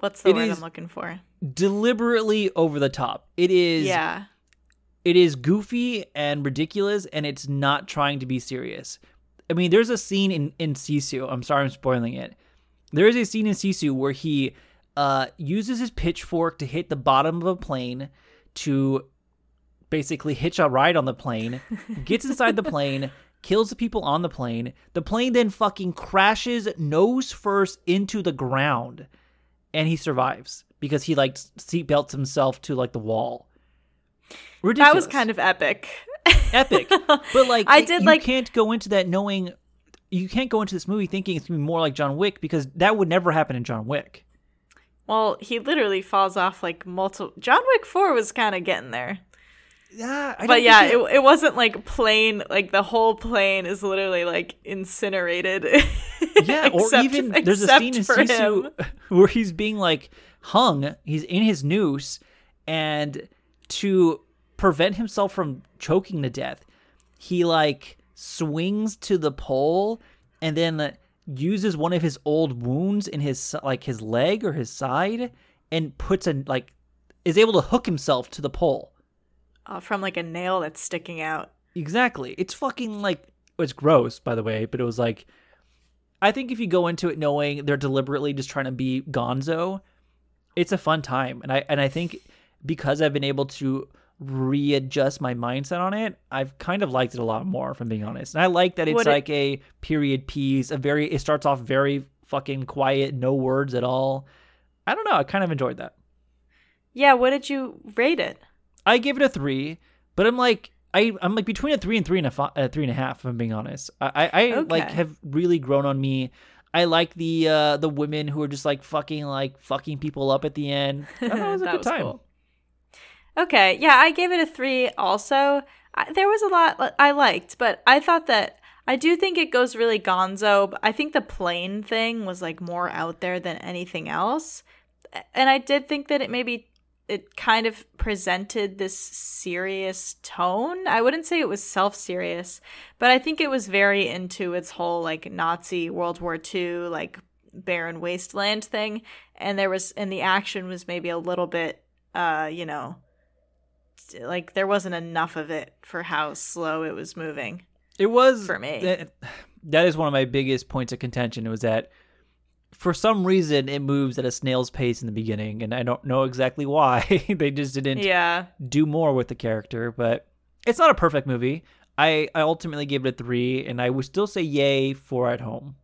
what's the It word I'm looking for? deliberately over the top. It is Yeah. it is goofy and ridiculous and it's not trying to be serious. I mean, there's a scene in in Sisu. I'm sorry I'm spoiling it. There is a scene in Sisu where he uh uses his pitchfork to hit the bottom of a plane to basically hitch a ride on the plane, gets inside the [LAUGHS] plane, kills the people on the plane. The plane then fucking crashes nose first into the ground and he survives because he like seatbelts himself to like the wall. Ridiculous. That was kind of epic. epic. [LAUGHS] But like I did you like- can't go into that knowing you can't go into this movie thinking it's gonna be more like John Wick because that would never happen in John Wick. Well, he literally falls off like multiple. John Wick 4 was kind of getting there. Yeah, I But yeah, it, it wasn't like plane, like the whole plane is literally like incinerated. [LAUGHS] yeah, or Except- even [LAUGHS] there's a scene in Sisu him. [LAUGHS] where he's being like hung. He's in his noose, and to prevent himself from choking to death, he like swings to the pole and then uses one of his old wounds in his like his leg or his side and puts a like is able to hook himself to the pole. Uh, from like a nail that's sticking out. Exactly. It's fucking like it's gross, by the way, but it was like I think if you go into it knowing they're deliberately just trying to be gonzo, it's a fun time. And I and I think because I've been able to readjust my mindset on it, I've kind of liked it a lot more, if I'm being honest. And I like that it's it- like a period piece, a very it starts off very fucking quiet, no words at all. I don't know, I kind of enjoyed that. Yeah, what did you rate it? I gave it a three, but I'm like I I'm like between a three and three and a fi- uh, three and a half. If I'm being honest, I I, I like have really grown on me. I like the uh the women who are just like fucking like fucking people up at the end. [LAUGHS] I thought it was a That good was time. cool. Okay, yeah, I gave it a three. Also, I, there was a lot I liked, but I thought that I do think it goes really gonzo. But I think the plane thing was like more out there than anything else, and I did think that it maybe it kind of presented this serious tone. I wouldn't say it was self serious, but I think it was very into its whole like Nazi World War II like barren wasteland thing, and there was and the action was maybe a little bit uh you know like there wasn't enough of it for how slow it was moving. It was For me. That, that is one of my biggest points of contention. Was that for some reason it moves at a snail's pace in the beginning, and I don't know exactly why. [LAUGHS] they just didn't Yeah. do more with the character, but it's not a perfect movie. I, I ultimately gave it a three, and I would still say yay for at home.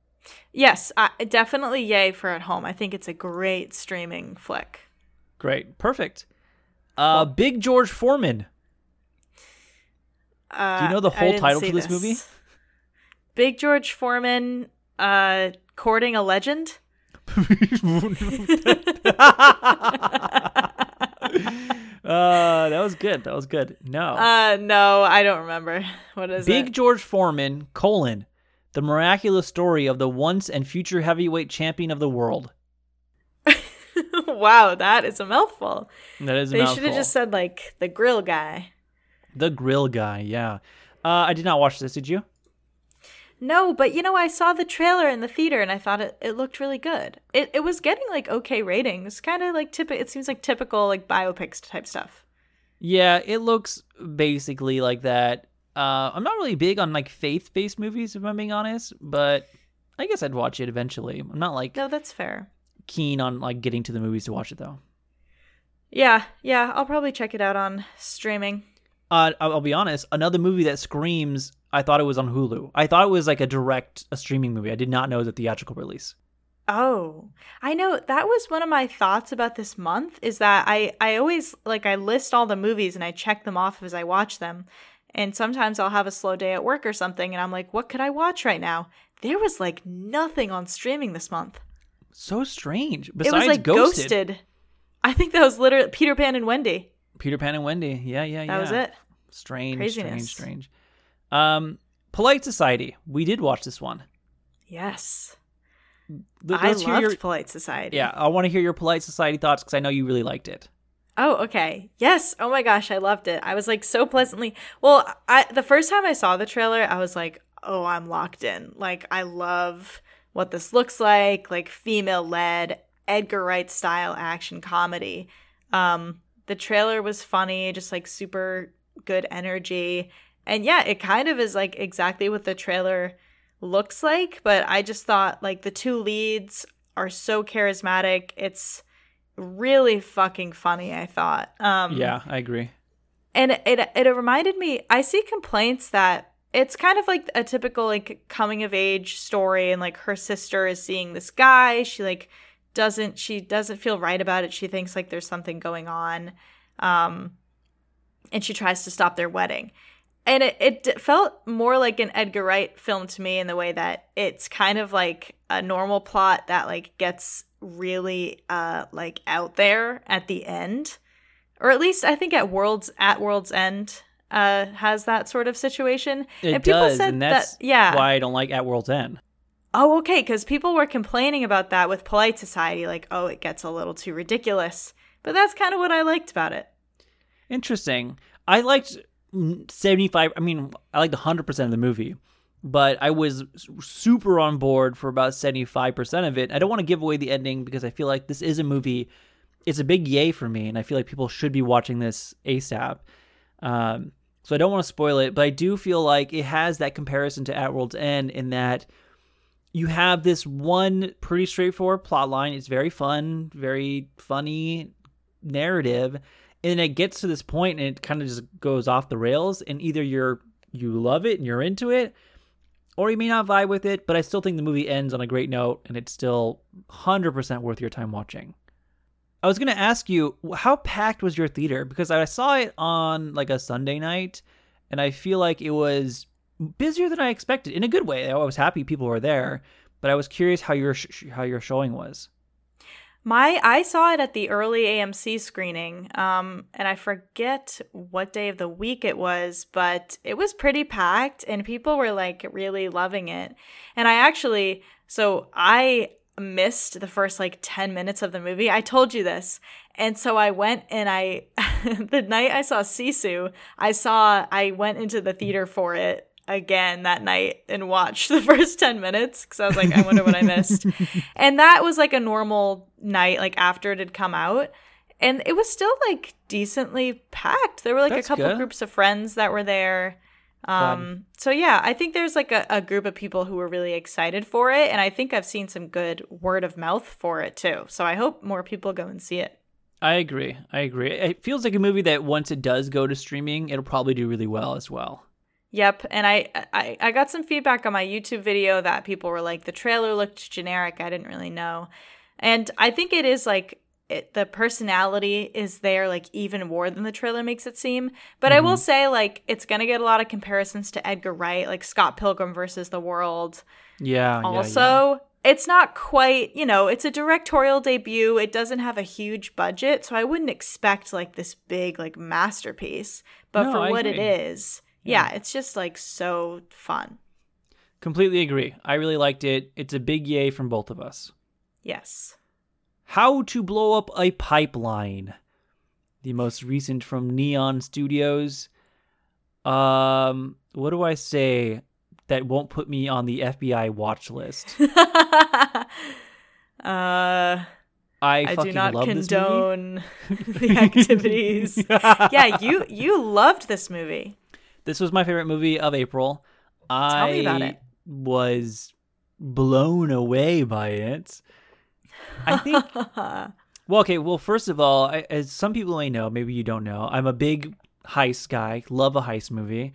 Yes, I, definitely yay for at home. I think it's a great streaming flick. Great, perfect. Uh, Big George Foreman. Uh, Do you know the whole title see for this movie? Big George Foreman uh courting a legend? [LAUGHS] uh, that was good. That was good. No, Uh no, I don't remember. [LAUGHS] What is it? Big it? George Foreman colon the miraculous story of the once and future heavyweight champion of the world. [LAUGHS] wow, that is a mouthful. That is a mouthful. They should have just said like the grill guy. the grill guy. Yeah. Uh, I did not watch this. Did you? No, but you know, I saw the trailer in the theater and I thought it, it looked really good. It it was getting like okay ratings, kind of like typical. It seems like typical like biopics type stuff. Yeah, it looks basically like that. Uh, I'm not really big on like faith-based movies, if I'm being honest, but I guess I'd watch it eventually. I'm not like No, that's fair. keen on like getting to the movies to watch it though. Yeah, yeah, I'll probably check it out on streaming. Uh, I'll be honest. Another movie that screams. I thought it was on Hulu. I thought it was like a direct a streaming movie. I did not know it was a theatrical release. Oh, I know that was one of my thoughts about this month is that I I always like I list all the movies and I check them off as I watch them. And sometimes I'll have a slow day at work or something and I'm like, what could I watch right now? There was like nothing on streaming this month. So strange. it Besides was like Ghosted. ghosted. I think that was literally Peter Pan and Wendy. Peter Pan and Wendy. Yeah, yeah, yeah. That was it. Strange, Craziness. strange, strange. Um, Polite Society. We did watch this one. Yes. Let- I loved your- Polite Society. Yeah, I want to hear your Polite Society thoughts because I know you really liked it. Oh, okay. Yes. Oh my gosh, I loved it. I was like so pleasantly. Well, I the first time I saw the trailer, I was like, "Oh, I'm locked in." Like I love what this looks like, like female-led Edgar Wright style action comedy. Um the trailer was funny, just like super good energy. And yeah, it kind of is like exactly what the trailer looks like, but I just thought like the two leads are so charismatic. It's really fucking funny, I thought. Um yeah, I agree. and it, it it reminded me i see complaints that it's kind of like a typical like coming of age story and like her sister is seeing this guy she like doesn't she doesn't feel right about it she thinks like there's something going on um and she tries to stop their wedding and it, it felt more like an edgar wright film to me in the way that it's kind of like a normal plot that like gets really uh like out there at the end or at least I think at World's at World's End uh has that sort of situation. It and people does, said and that's that yeah. why I don't like At World's End. Oh, okay, because people were complaining about that with Polite Society, like, oh, it gets a little too ridiculous. But that's kind of what I liked about it. Interesting. I liked 75 I mean, I liked 100% of the movie, but I was super on board for about 75% of it. I don't want to give away the ending because I feel like this is a movie it's a big yay for me and I feel like people should be watching this ASAP. Um so I don't want to spoil it, but I do feel like it has that comparison to At World's End in that you have this one pretty straightforward plot line. It's very fun, very funny narrative, and then it gets to this point and it kind of just goes off the rails. And either you're you love it and you're into it, or you may not vibe with it. But I still think the movie ends on a great note, and it's still hundred percent worth your time watching. I was gonna ask you how packed was your theater because I saw it on like a Sunday night, and I feel like it was busier than I expected in a good way. I was happy people were there, but I was curious how your sh- how your showing was. My I saw it at the early AMC screening, um, and I forget what day of the week it was, but it was pretty packed, and people were like really loving it. And I actually, so I missed the first like ten minutes of the movie. I told you this, and so I went and I, [LAUGHS] the night I saw Sisu, I saw I went into the theater for it again that night and watched [LAUGHS] the first 10 minutes because I was like, I wonder what I missed. [LAUGHS] and that was like a normal night, like after it had come out. And it was still like decently packed. There were like That's a couple good. groups of friends that were there. Um, so yeah, I think there's like a, a group of people who were really excited for it. And I think I've seen some good word of mouth for it too. So I hope more people go and see it. I agree. I agree. It feels like a movie that once it does go to streaming, it'll probably do really well as well. Yep, and I, I I got some feedback on my YouTube video that people were like the trailer looked generic. I didn't really know, and I think it is like it, the personality is there like even more than the trailer makes it seem. But I will mm-hmm. say like it's gonna get a lot of comparisons to Edgar Wright, like Scott Pilgrim versus the World. Yeah. yeah, Also, it's not quite, you know, it's a directorial debut. It doesn't have a huge budget, so I wouldn't expect like this big like masterpiece. But No, for I what it agree. is, yeah, it's just like so fun. Completely agree. I really liked it. It's a big yay from both of us. Yes. How to Blow Up a Pipeline, the most recent from Neon Studios. Um, what do I say that won't put me on the FBI watch list? [LAUGHS] uh, I, I do not condone [LAUGHS] the activities. [LAUGHS] yeah, you you loved this movie. This was my favorite movie of April. Tell me about I it. was blown away by it. I think [LAUGHS] Well, okay. Well, first of all, I, as some people may know, maybe you don't know, I'm a big heist guy. Love a heist movie,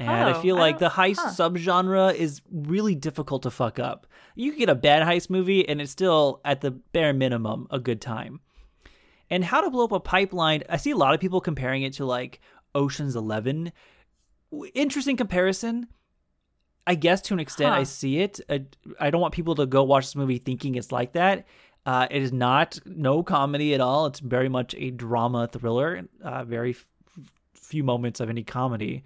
and I Oh, feel I like the heist huh. subgenre is really difficult to fuck up. You can get a bad heist movie, and it's still at the bare minimum a good time. And How to Blow Up a Pipeline, I see a lot of people comparing it to like Ocean's Eleven. Interesting comparison. I guess to an extent, I see it. I, I don't want people to go watch this movie thinking it's like that. Uh, it is not no comedy at all. It's very much a drama thriller. Uh, very f- few moments of any comedy.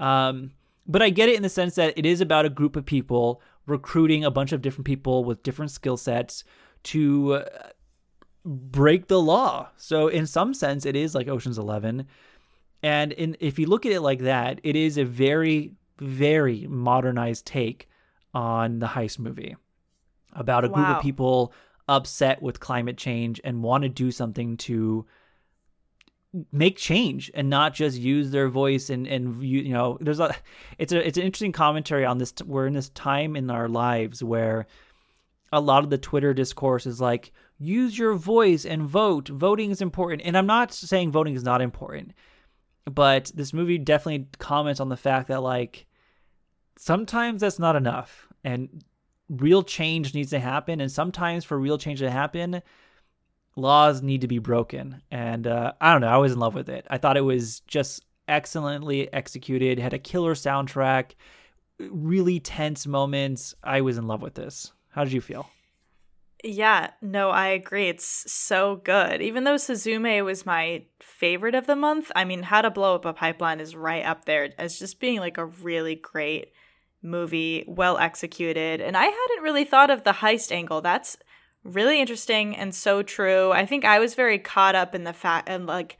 Um, but I get it in the sense that it is about a group of people recruiting a bunch of different people with different skill sets to uh, break the law. So in some sense, it is like Ocean's Eleven. And in, if you look at it like that, it is a very, very modernized take on the heist movie about a group of people upset with climate change and want to do something to make change and not just use their voice and and you, you know there's a it's a it's an interesting commentary on this we're in this time in our lives where a lot of the twitter discourse is like use your voice and vote. Voting is important. And i'm not saying voting is not important but this movie definitely comments on the fact that like sometimes that's not enough and real change needs to happen and sometimes for real change to happen laws need to be broken. And uh, i don't know i was in love with it. I thought it was just excellently executed had a killer soundtrack really tense moments. I was in love with this. How did you feel Yeah, no, I agree. It's so good. Even though Suzume was my favorite of the month, I mean, How to Blow Up a Pipeline is right up there as just being like a really great movie, well executed. And I hadn't really thought of the heist angle. That's really interesting and so true. I think I was very caught up in the fact and like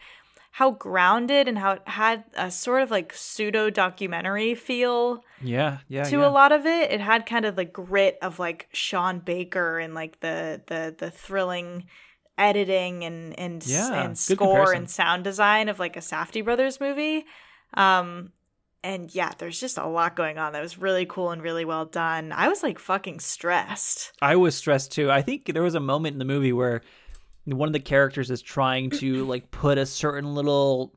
how grounded and how it had a sort of like pseudo documentary feel yeah yeah to yeah. a lot of it. It had kind of the grit of like Sean Baker and like the the the thrilling editing and and Yeah, and score comparison. and sound design of like a Safdie brothers movie. Um and yeah, there's just a lot going on that was really cool and really well done. I was like fucking stressed. I was stressed too. I think there was a moment in the movie where one of the characters is trying to like put a certain little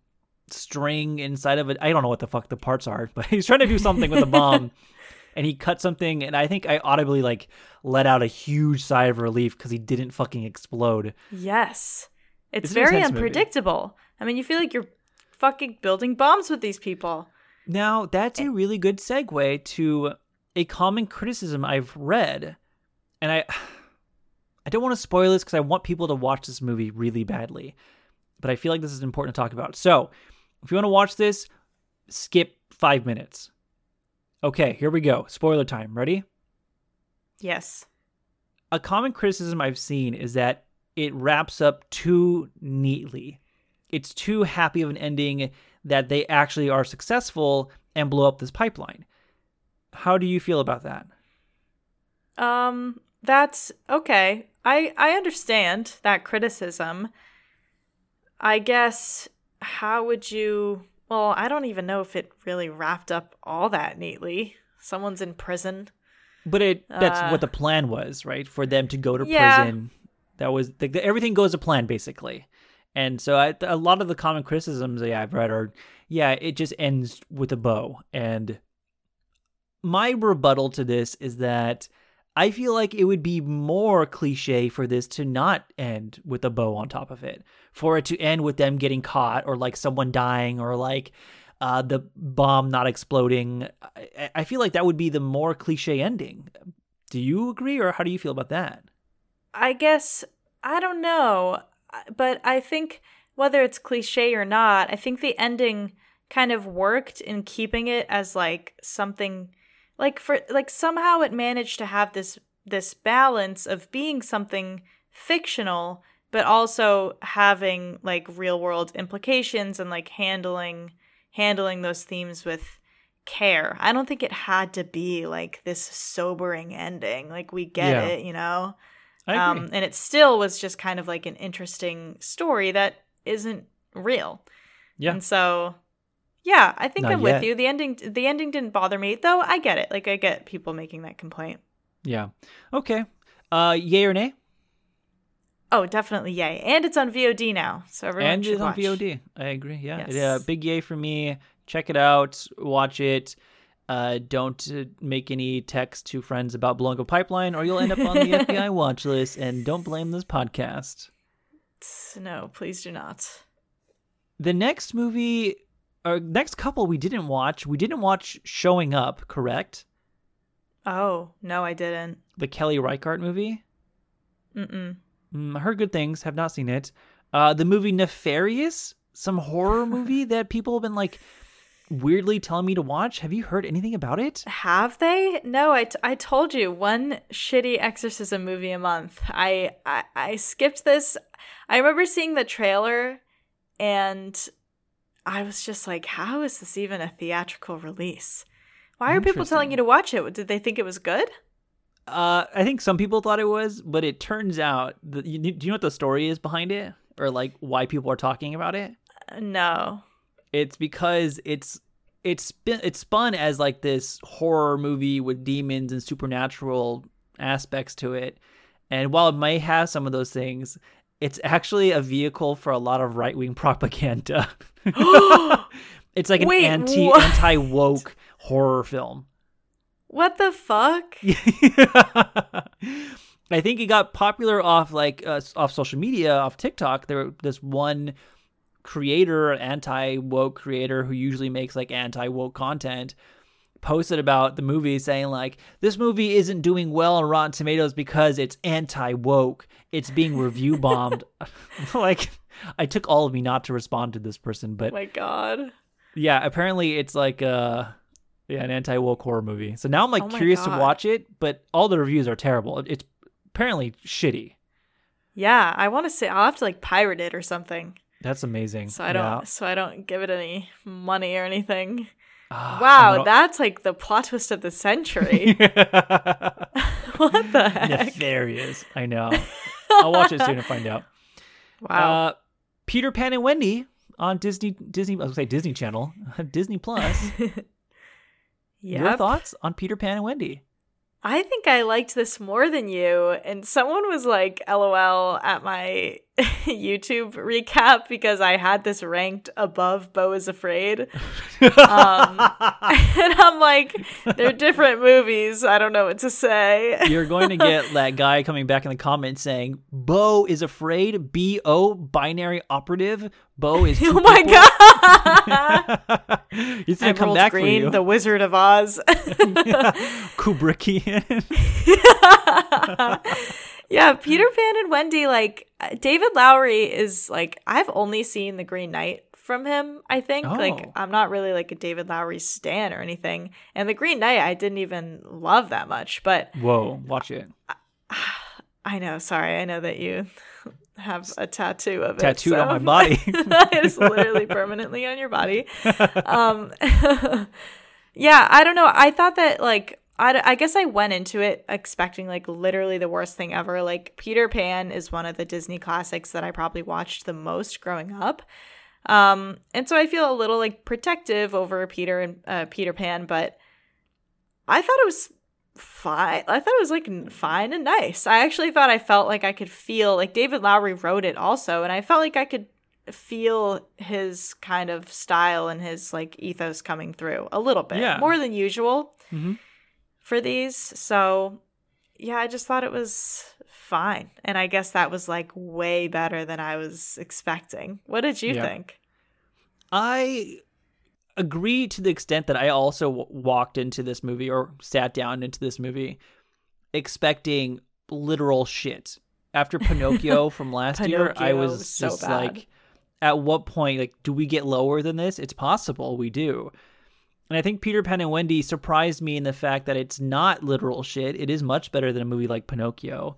string inside of it. I don't know what the fuck the parts are, but [LAUGHS] he's trying to do something with a bomb [LAUGHS] and he cut something and I think I audibly like let out a huge sigh of relief cuz he didn't fucking explode. Yes. It's It's very intense movie. unpredictable. I mean, you feel like you're fucking building bombs with these people. Now, that's a eh. really good segue to a common criticism I've read. And I I don't want to spoil this because I want people to watch this movie really badly. But I feel like this is important to talk about. So, if you want to watch this, skip five minutes. Okay, here we go. Spoiler time. Ready? Yes. A common criticism I've seen is that it wraps up too neatly. It's too happy of an ending that they actually are successful and blow up this pipeline. How do you feel about that? Um, that's okay. I I understand that criticism. I guess how would you well, I don't even know if it really wrapped up all that neatly. Someone's in prison. But it that's Uh, what the plan was, right? For them to go to Yeah. prison. That was the, the- everything goes to plan basically. And so I, a lot of the common criticisms that I've read are yeah, it just ends with a bow. And my rebuttal to this is that I feel like it would be more cliche for this to not end with a bow on top of it, for it to end with them getting caught or like someone dying or like uh, the bomb not exploding. I, I feel like that would be the more cliche ending. Do you agree, or how do you feel about that? I guess I don't know, but I think whether it's cliche or not, I think the ending kind of worked in keeping it as like something like for like somehow it managed to have this this balance of being something fictional, but also having like real world implications and like handling handling those themes with care. I don't think it had to be like this sobering ending. Like we get Yeah. it, you know. Um, and it still was just kind of like an interesting story that isn't real. Yeah. And so, yeah, I think Not I'm yet. with you. The ending, the ending didn't bother me, though. I get it. Like I get people making that complaint. yeah. Okay. Uh, yay or nay? Oh, definitely yay! And it's on VOD now, so everyone and it's on watch. VOD. I agree. Yeah, Yes. yeah. Big yay for me. Check it out. Watch it. Uh, don't uh, make any text to friends about a pipeline, or you'll end up on the [LAUGHS] FBI watch list. And don't blame this podcast. No, please do not. The next movie, or next couple, we didn't watch. We didn't watch Showing Up. Correct? Oh no, I didn't. The Kelly Reichardt movie. Mm-mm. Mm, I heard good things. Have not seen it. Uh, the movie Nefarious, some horror [LAUGHS] movie that people have been like weirdly telling me to watch. Have you heard anything about it? Have they? No, I, t- I told you one shitty exorcism movie a month. I, I I skipped this. I remember seeing the trailer, and I was just like, "How is this even a theatrical release? Why are people telling you to watch it? Did they think it was good?" Uh, I think some people thought it was, but it turns out that you, do you know what the story is behind it, or like why people are talking about it? Uh, No. It's because it's it's spin, it's spun as like this horror movie with demons and supernatural aspects to it. And while it may have some of those things, it's actually a vehicle for a lot of right wing [LAUGHS] propaganda. [GASPS] [LAUGHS] it's like an Wait, anti anti woke horror film. What the fuck? [LAUGHS] I think it got popular off like uh, off social media, off TikTok. There this one creator, anti woke creator who usually makes like anti woke content, posted about the movie saying like this movie isn't doing well on Rotten Tomatoes because it's anti woke. It's being review bombed. [LAUGHS] like I took all of me not to respond to this person, but Oh my god. yeah, apparently it's like uh yeah, an anti woke horror movie. So now I'm like Oh curious to watch it, but all the reviews are terrible. It's apparently shitty. Yeah, I want to say I'll have to like pirate it or something, That's amazing. so I don't Yeah. so I don't give it any money or anything. Ah, Wow, that's like the plot twist of the century. [LAUGHS] [LAUGHS] what the [LAUGHS] heck? Nefarious. I know. I'll watch it soon and find out. Wow. Uh, Peter Pan and Wendy on Disney Disney I was gonna say Disney Channel. [LAUGHS] Disney Plus. Yeah. [LAUGHS] Your thoughts on Peter Pan and Wendy? I think I liked this more than you. And someone was like, LOL at my YouTube recap because I had this ranked above Beau is Afraid. [LAUGHS] Um, and I'm like, they're different movies. I don't know what to say. You're going to get that guy coming back in the comments saying, Bo is afraid, B O, binary operative. Bo is. [LAUGHS] oh my god! [LAUGHS] He's going to come back Green, for you. the Wizard of Oz. Kubrickian. Yeah, Peter Pan and Wendy, like uh, David Lowery is like I've only seen The Green Knight from him, I think. Like Oh. I'm not really like a David Lowery stan or anything. And The Green Knight I didn't even love that much, but Whoa, watch it. [SIGHS] I know, sorry, I know that you [LAUGHS] have a tattoo of it. Tattooed on my body. [LAUGHS] it's literally permanently on your body. [LAUGHS] Um, yeah, I don't know. I thought that like I, I guess I went into it expecting like literally the worst thing ever. Like Peter Pan is one of the Disney classics that I probably watched the most growing up. Um, and so I feel a little like protective over Peter and uh, Peter Pan, but I thought it was fine. I thought it was like fine and nice. I actually thought I felt like I could feel like David Lowery wrote it also, and I felt like I could feel his kind of style and his like ethos coming through a little bit Yeah. more than usual Mhm. For these. So yeah, I just thought it was fine, and I guess that was like way better than I was expecting. What did you Yeah. think? I agree to the extent that I also w- walked into this movie or sat down into this movie expecting literal shit. After [LAUGHS] Pinocchio from last year, I was was so just bad. like, at what point, like, do we get lower than this? It's possible we do. And I think Peter Pan and Wendy surprised me in the fact that it's not literal shit. It is much better than a movie like Pinocchio.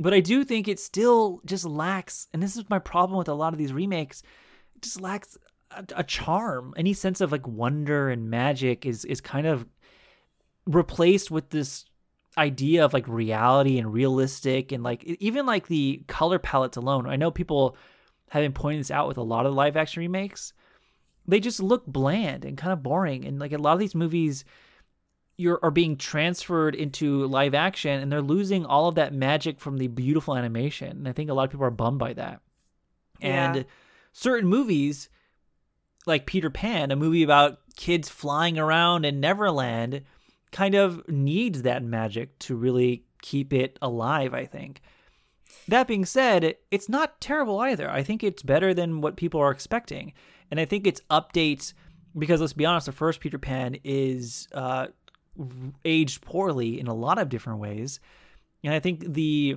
But I do think it still just lacks, and this is my problem with a lot of these remakes, it just lacks a, a charm. Any sense of like wonder and magic is is kind of replaced with this idea of like reality and realistic and like even like the color palettes alone. I know people have been pointing this out with a lot of live action remakes. They just look bland and kind of boring. And like a lot of these movies you're are being transferred into live action and they're losing all of that magic from the beautiful animation. And I think a lot of people are bummed by that. Yeah. And certain movies like Peter Pan, a movie about kids flying around in Neverland, kind of needs that magic to really keep it alive, I think. That being said, it's not terrible either. I think it's better than what people are expecting. And I think it's updates because let's be honest, the first Peter Pan is uh, aged poorly in a lot of different ways. And I think the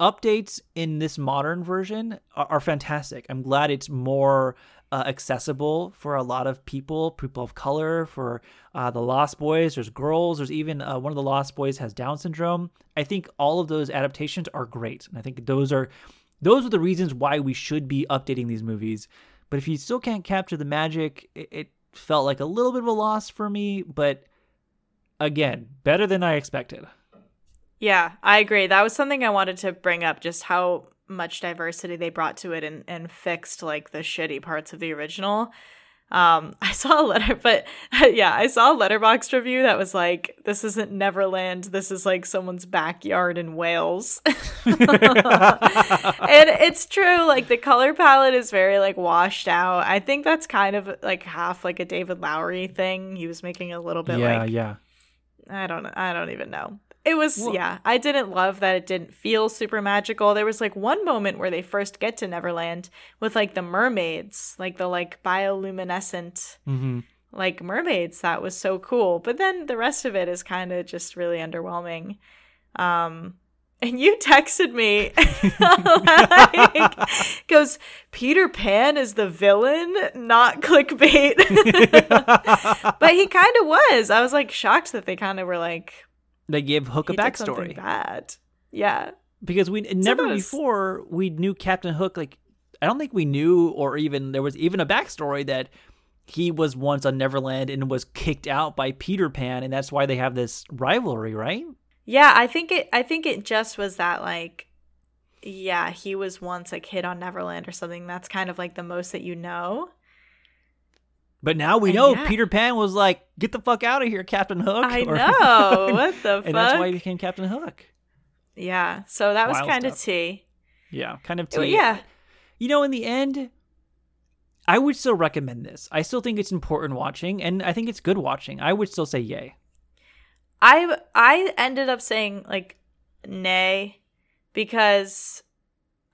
updates in this modern version are, are fantastic. I'm glad it's more uh, accessible for a lot of people, people of color, for uh, the Lost Boys. There's girls. There's even uh, one of the Lost Boys has Down syndrome. I think all of those adaptations are great, and I think those are those are the reasons why we should be updating these movies. But if you still can't capture the magic, it, it felt like a little bit of a loss for me. But again, better than I expected. Yeah, I agree. That was something I wanted to bring up just how much diversity they brought to it and, and fixed like the shitty parts of the original. Um, [LAUGHS] I saw a letter, but [LAUGHS] yeah, I saw a letterbox review that was like, "This isn't Neverland. This is like someone's backyard in Wales." [LAUGHS] and it's true. Like the color palette is very like washed out. I think that's kind of like half like a David Lowery thing. He was making a little bit yeah, like yeah. I don't I don't even know. It was Well- yeah, I didn't love that it didn't feel super magical. There was like one moment where they first get to Neverland with like the mermaids, like the like bioluminescent hmm like mermaids that was so cool. But then the rest of it is kind of just really underwhelming. Um and you texted me [LAUGHS] like goes Peter Pan is the villain, not clickbait. [LAUGHS] but he kind of was. I was like shocked that they kind of were like They give Hook a he did backstory. bad. Yeah. because we never before we knew Captain Hook. Like, I don't think we knew, or even there was even a backstory that he was once on Neverland and was kicked out by Peter Pan, and that's why they have this rivalry, right? Yeah, I think it I think it just was that like yeah, he was once a kid on Neverland or something. That's kind of like the most that you know. But now we know yeah. Peter Pan was like, "Get the fuck out of here, Captain Hook!" I [LAUGHS] or- know. [LAUGHS] what the fuck? and that's why he became Captain Hook. yeah. So that was kind of tea. Yeah, kind of. Tea. yeah. You know, in the end, I would still recommend this. I still think it's important watching, and I think it's good watching. I would still say yay. I I ended up saying like nay because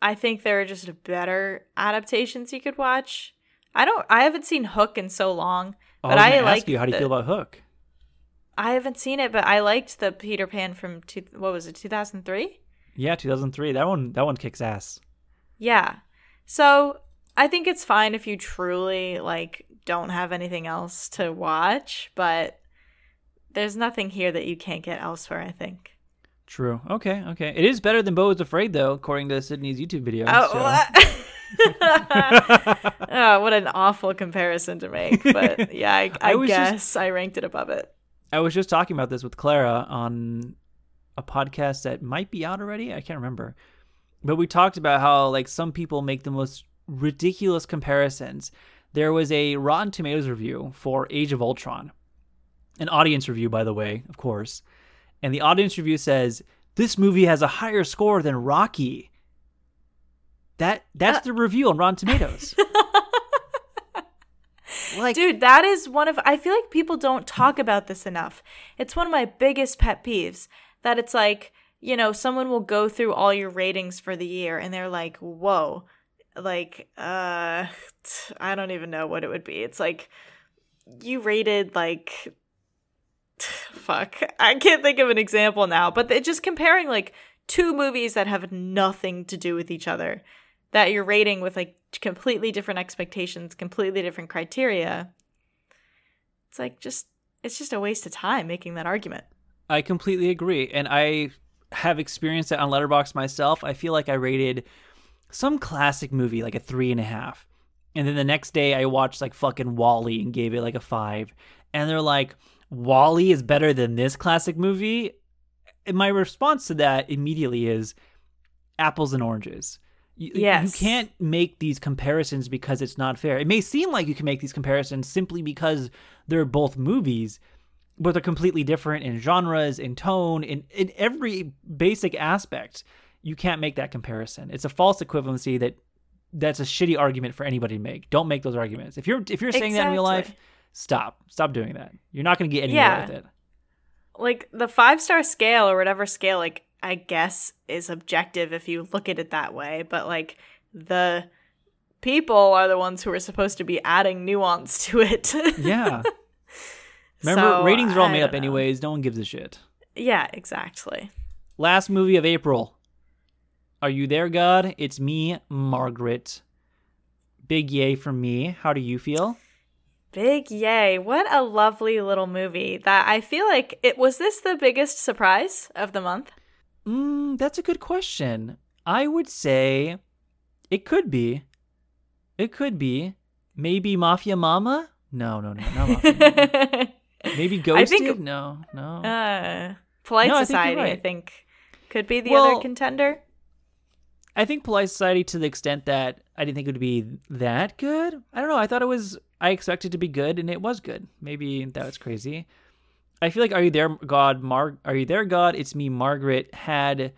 I think there are just better adaptations you could watch. I don't I haven't seen Hook in so long, Oh, but I I, like ask you how do you feel about Hook? I haven't seen it, but I liked the Peter Pan from two, what was it, 2003? Yeah, 2003. That one that one kicks ass. Yeah. So I think it's fine if you truly like don't have anything else to watch, but there's nothing here that you can't get elsewhere, I think. True. Okay, okay. It is better than Beau is Afraid though, according to Sydney's YouTube video. Oh, so- what? [LAUGHS] oh, what an awful comparison to make. But [LAUGHS] yeah, I, I, I was just- guess I ranked it above it. I was just talking about this with Clara on a podcast that might be out already. I can't remember. But we talked about how like some people make the most ridiculous comparisons. There was a Rotten Tomatoes review for Age of Ultron. An audience review by the way, of course. And the audience review says this movie has a higher score than Rocky. That that's Uh, the review on Rotten Tomatoes. [LAUGHS] like Dude, that is one of I feel like people don't talk about this enough. It's one of my biggest pet peeves that it's like, you know, someone will go through all your ratings for the year and they're like, "Whoa." Like, uh t- [LAUGHS] I don't even know what it would be. It's like you rated like [SIGHS] fuck. I can't think of an example now, but just comparing like two movies that have nothing to do with each other that you're rating with like completely different expectations, completely different criteria. It's like just it's just a waste of time making that argument. I completely agree, and I have experienced that on Letterboxd myself. I feel like I rated some classic movie like a three and a half, and then the next day I watched like fucking WALL-E and gave it like a five, and they're like, WALL-E is better than this classic movie. And my response to that immediately is apples and oranges. You, Yes. you can't make these comparisons because it's not fair. It may seem like you can make these comparisons simply because they're both movies, but they're completely different in genres, in tone, in, in every basic aspect. You can't make that comparison. It's a false equivalency that that's a shitty argument for anybody to make. Don't make those arguments. If you're if you're saying that in real life, stop. Stop doing that. You're not going to get anywhere Yeah. with it. like the five star scale or whatever scale like i guess is objective if you look at it that way but like the people are the ones who are supposed to be adding nuance to it [LAUGHS] Yeah. Remember, So, ratings are all made up know. anyways. No one gives a shit. yeah exactly Last movie of April. Are you there, God? It's me, Margaret. Big yay from me. How do you feel? big yay what a lovely little movie that i feel like it was this the biggest surprise of the month Mm, that's a good question. I would say it could be. It could be. Maybe Mafia Mama? No, no, no, not Mafia. [LAUGHS] Maybe I Ghosted? think- no, no. uh polite No, I think society i think could be the Well- other contender I think Polite Society to the extent that I didn't think it would be that good. I don't know. I thought it was. I expected to be good, and it was good. Maybe that was crazy. I feel like Are You There, God? Mar- Are You There, God? It's Me, Margaret had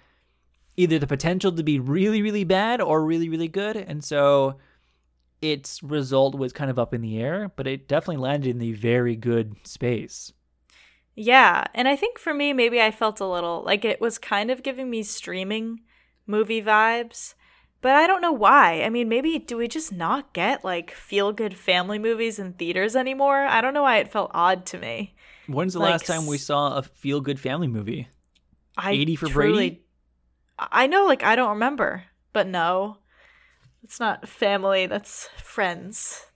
either the potential to be really, really bad or really, really good, and so its result was kind of up in the air. But it definitely landed in the very good space. Yeah, and I think for me, maybe I felt a little like it was kind of giving me streaming movie vibes, but I don't know why. I mean, maybe do we just not get like feel good family movies in theaters anymore? I don't know why it felt odd to me. When's the Like last time we saw a feel good family movie? I 80 for truly- Brady? I know, like I don't remember, but no, it's not family. That's friends.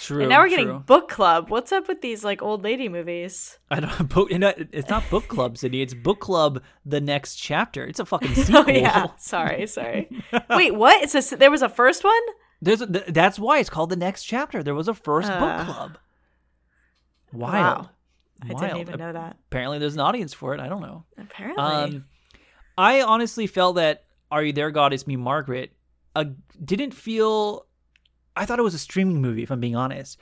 True. and now we're true. getting book club. What's up with these like old lady movies? I don't. [LAUGHS] Book, know, it's not book club, [LAUGHS] City. It's book club. The next chapter. It's a fucking sequel. [LAUGHS] Oh yeah, sorry, sorry. Wait, what? It's a there was a first one. There's a, th- that's why it's called the next chapter. There was a first Uh, book club. Wild. Wow. I Wild. didn't even know that. Apparently, there's an audience for it. I don't know. Apparently. Um, I honestly felt that "Are You There, God?" It's Me, Margaret. Uh, didn't feel. I thought it was a streaming movie. If I'm being honest,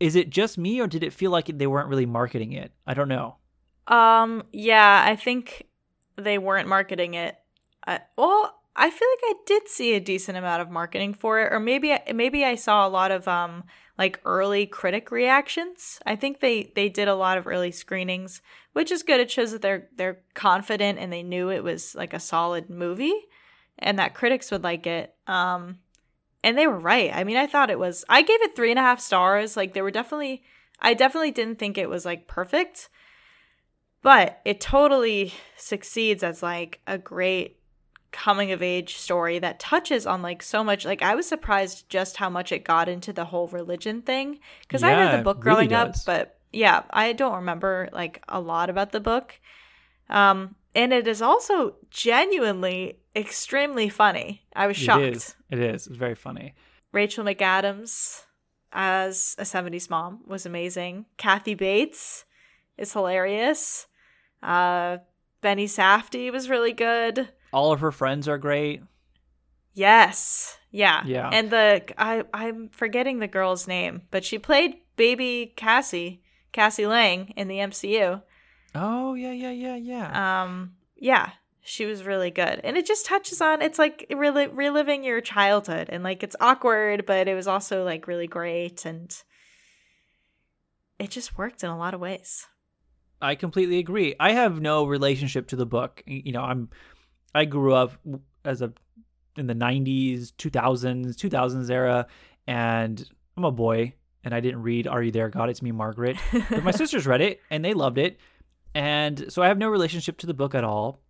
is it just me, or did it feel like they weren't really marketing it? I don't know. Um, yeah, I think they weren't marketing it. I, well, I feel like I did see a decent amount of marketing for it, or maybe maybe I saw a lot of um like early critic reactions. I think they they did a lot of early screenings, which is good. It shows that they're they're confident and they knew it was like a solid movie, and that critics would like it. Um, and they were right. I mean, I thought it was. I gave it three and a half stars. Like they were definitely. I definitely didn't think it was like perfect but it totally succeeds as like a great coming of age story that touches on like so much like i was surprised just how much it got into the whole religion thing because i read the book really growing up but yeah i don't remember like a lot about the book um and it is also genuinely extremely funny i was shocked It is. It is. It's very funny. Rachel McAdams as a 70s mom was amazing. Kathy Bates is hilarious. Uh, Benny Safdie was really good. All of her friends are great. Yes. Yeah. Yeah. And the I I'm forgetting the girl's name, but she played baby Cassie, Cassie Lang in the MCU. Oh yeah, yeah, yeah, yeah. Um yeah, she was really good. And it just touches on it's like rel- reliving your childhood and like it's awkward, but it was also like really great and it just worked in a lot of ways. I completely agree. I have no relationship to the book. You know, I'm I grew up as a in the 90s, 2000s, 2000s era and I'm a boy and I didn't read Are You There God It's Me Margaret. [LAUGHS] But my sisters read it and they loved it. And so I have no relationship to the book at all.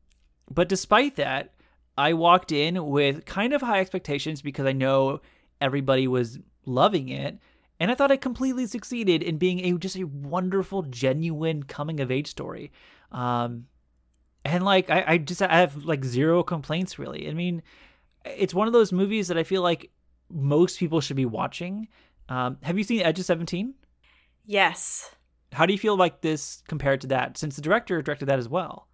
But despite that, I walked in with kind of high expectations because I know everybody was loving it. And I thought it completely succeeded in being a just a wonderful, genuine coming of age story. Um, and like I, I just I have like zero complaints really. I mean, it's one of those movies that I feel like most people should be watching. Um, have you seen Edge of Seventeen? Yes. How do you feel like this compared to that? Since the director directed that as well.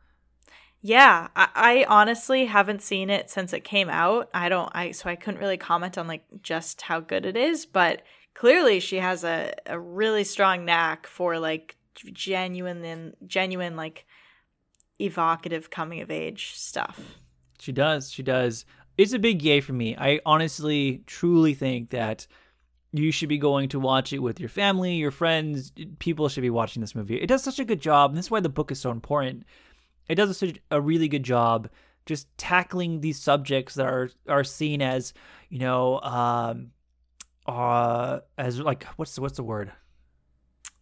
Yeah, I, I honestly haven't seen it since it came out. I don't, I so I couldn't really comment on like just how good it is, but clearly she has a, a really strong knack for like genuine and genuine like evocative coming of age stuff. She does. She does. It's a big yay for me. I honestly, truly think that you should be going to watch it with your family, your friends. People should be watching this movie. It does such a good job. And this is why the book is so important. It does such a really good job just tackling these subjects that are are seen as, you know, um, uh, as like what's the, what's the word?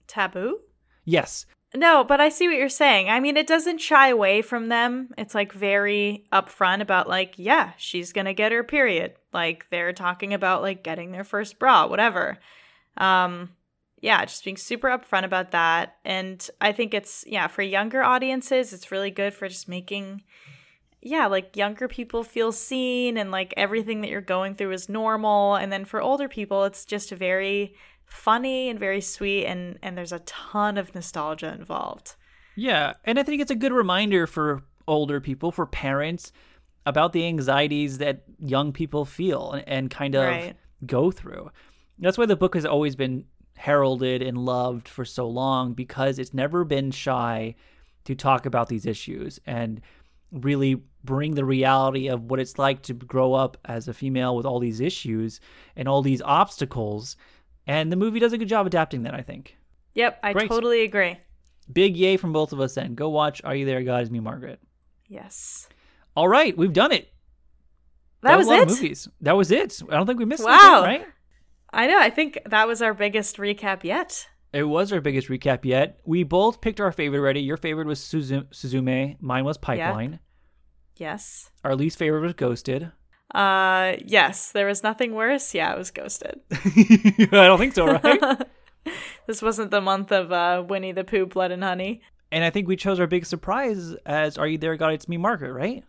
Taboo? Yes. No, but I see what you're saying. I mean, it doesn't shy away from them. It's like very upfront about like, yeah, she's going to get her period. Like they're talking about like getting their first bra, whatever. Um yeah, just being super upfront about that. And I think it's yeah, for younger audiences, it's really good for just making yeah, like younger people feel seen and like everything that you're going through is normal. And then for older people, it's just very funny and very sweet and and there's a ton of nostalgia involved. Yeah, and I think it's a good reminder for older people, for parents about the anxieties that young people feel and, and kind of Right. go through. That's why the book has always been heralded and loved for so long because it's never been shy to talk about these issues and really bring the reality of what it's like to grow up as a female with all these issues and all these obstacles. And the movie does a good job adapting that, I think. Yep, I Great. totally agree. Big yay from both of us then. Go watch Are You There, God Is Me, Margaret. Yes. All right, we've done it. That, was, a lot it. Of movies. That was it. I don't think we missed Wow. anything, right? I know. I think that was our biggest recap yet. It was our biggest recap yet. We both picked our favorite already. Your favorite was Suzu- Suzume. Mine was Pipeline. Yes. Our least favorite was Ghosted. Uh yes, there was nothing worse. Yeah, I was ghosted. [LAUGHS] I don't think so, right? [LAUGHS] this wasn't the month of uh Winnie the Pooh Blood and Honey. and I think we chose our big surprise as Are You There, God? It's Me, Margaret, right?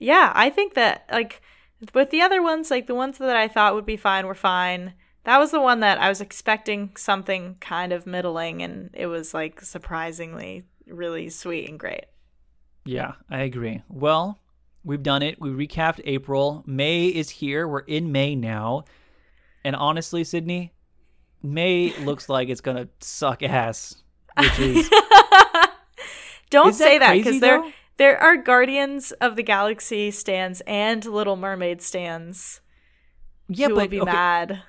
Yeah, I think that like with the other ones, like the ones that I thought would be fine were fine. That was the one that I was expecting something kind of middling and it was like surprisingly really sweet and great. Yeah, I agree. Well, we've done it. We recapped April. May is here. We're in May now. And honestly, Sydney, May looks like it's going to suck ass, which is [LAUGHS] Don't Is say that because there there are Guardians of the Galaxy stands and Little Mermaid stands. yeah, but will be okay, mad.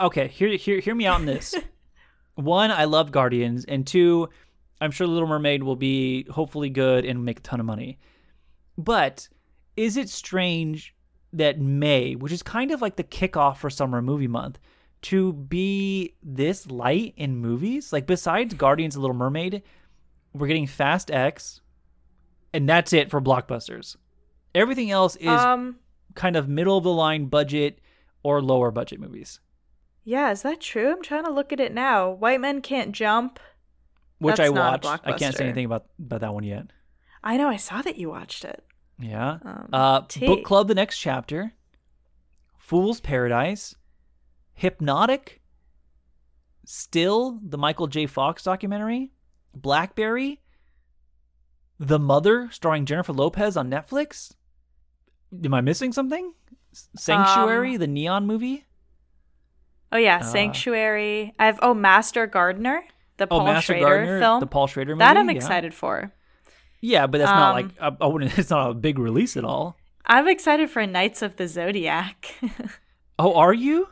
okay, hear hear hear me out on this. [LAUGHS] One, I love Guardians, and two, I'm sure Little Mermaid will be hopefully good and make a ton of money. But is it strange that May, which is kind of like the kickoff for summer movie month, to be this light in movies? Like besides Guardians of the Little Mermaid, we're getting Fast X, and that's it for blockbusters. Everything else is um kind of middle of the line budget or lower budget movies. yeah, is that true? I'm trying to look at it now. White Men Can't Jump. which That's I watched. I can't say anything about about that one yet. I know I saw that you watched it. Yeah. Um, uh, book club, the next chapter. Fool's Paradise, Hypnotic, Still, the Michael J. Fox documentary, Blackberry, The Mother, starring Jennifer Lopez on Netflix. Am I missing something? Sanctuary, Um, the neon movie. Oh yeah, Uh, Sanctuary. I have oh Master Gardener, the Oh, Paul Master Schrader Gardener, film. the Paul Schrader movie. that I'm yeah. excited for. Yeah, but that's not Um, like I, I wouldn't. It's not a big release at all. I'm excited for Knights of the Zodiac. [LAUGHS] Oh, are you?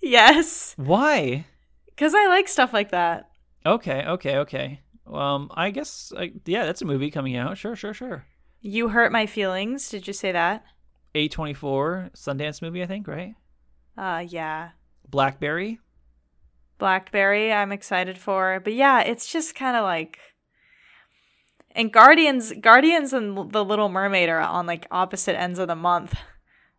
yes, Why? because I like stuff like that. Okay, okay, okay. Um, I guess, I, yeah, that's a movie coming out. Sure, sure, sure. You hurt my feelings. Did you say that? A twenty four Sundance movie, I think, right? Uh, yeah. Blackberry. Blackberry, I'm excited for. But yeah, it's just kind of like. And Guardians, Guardians, and The Little Mermaid are on like opposite ends of the month.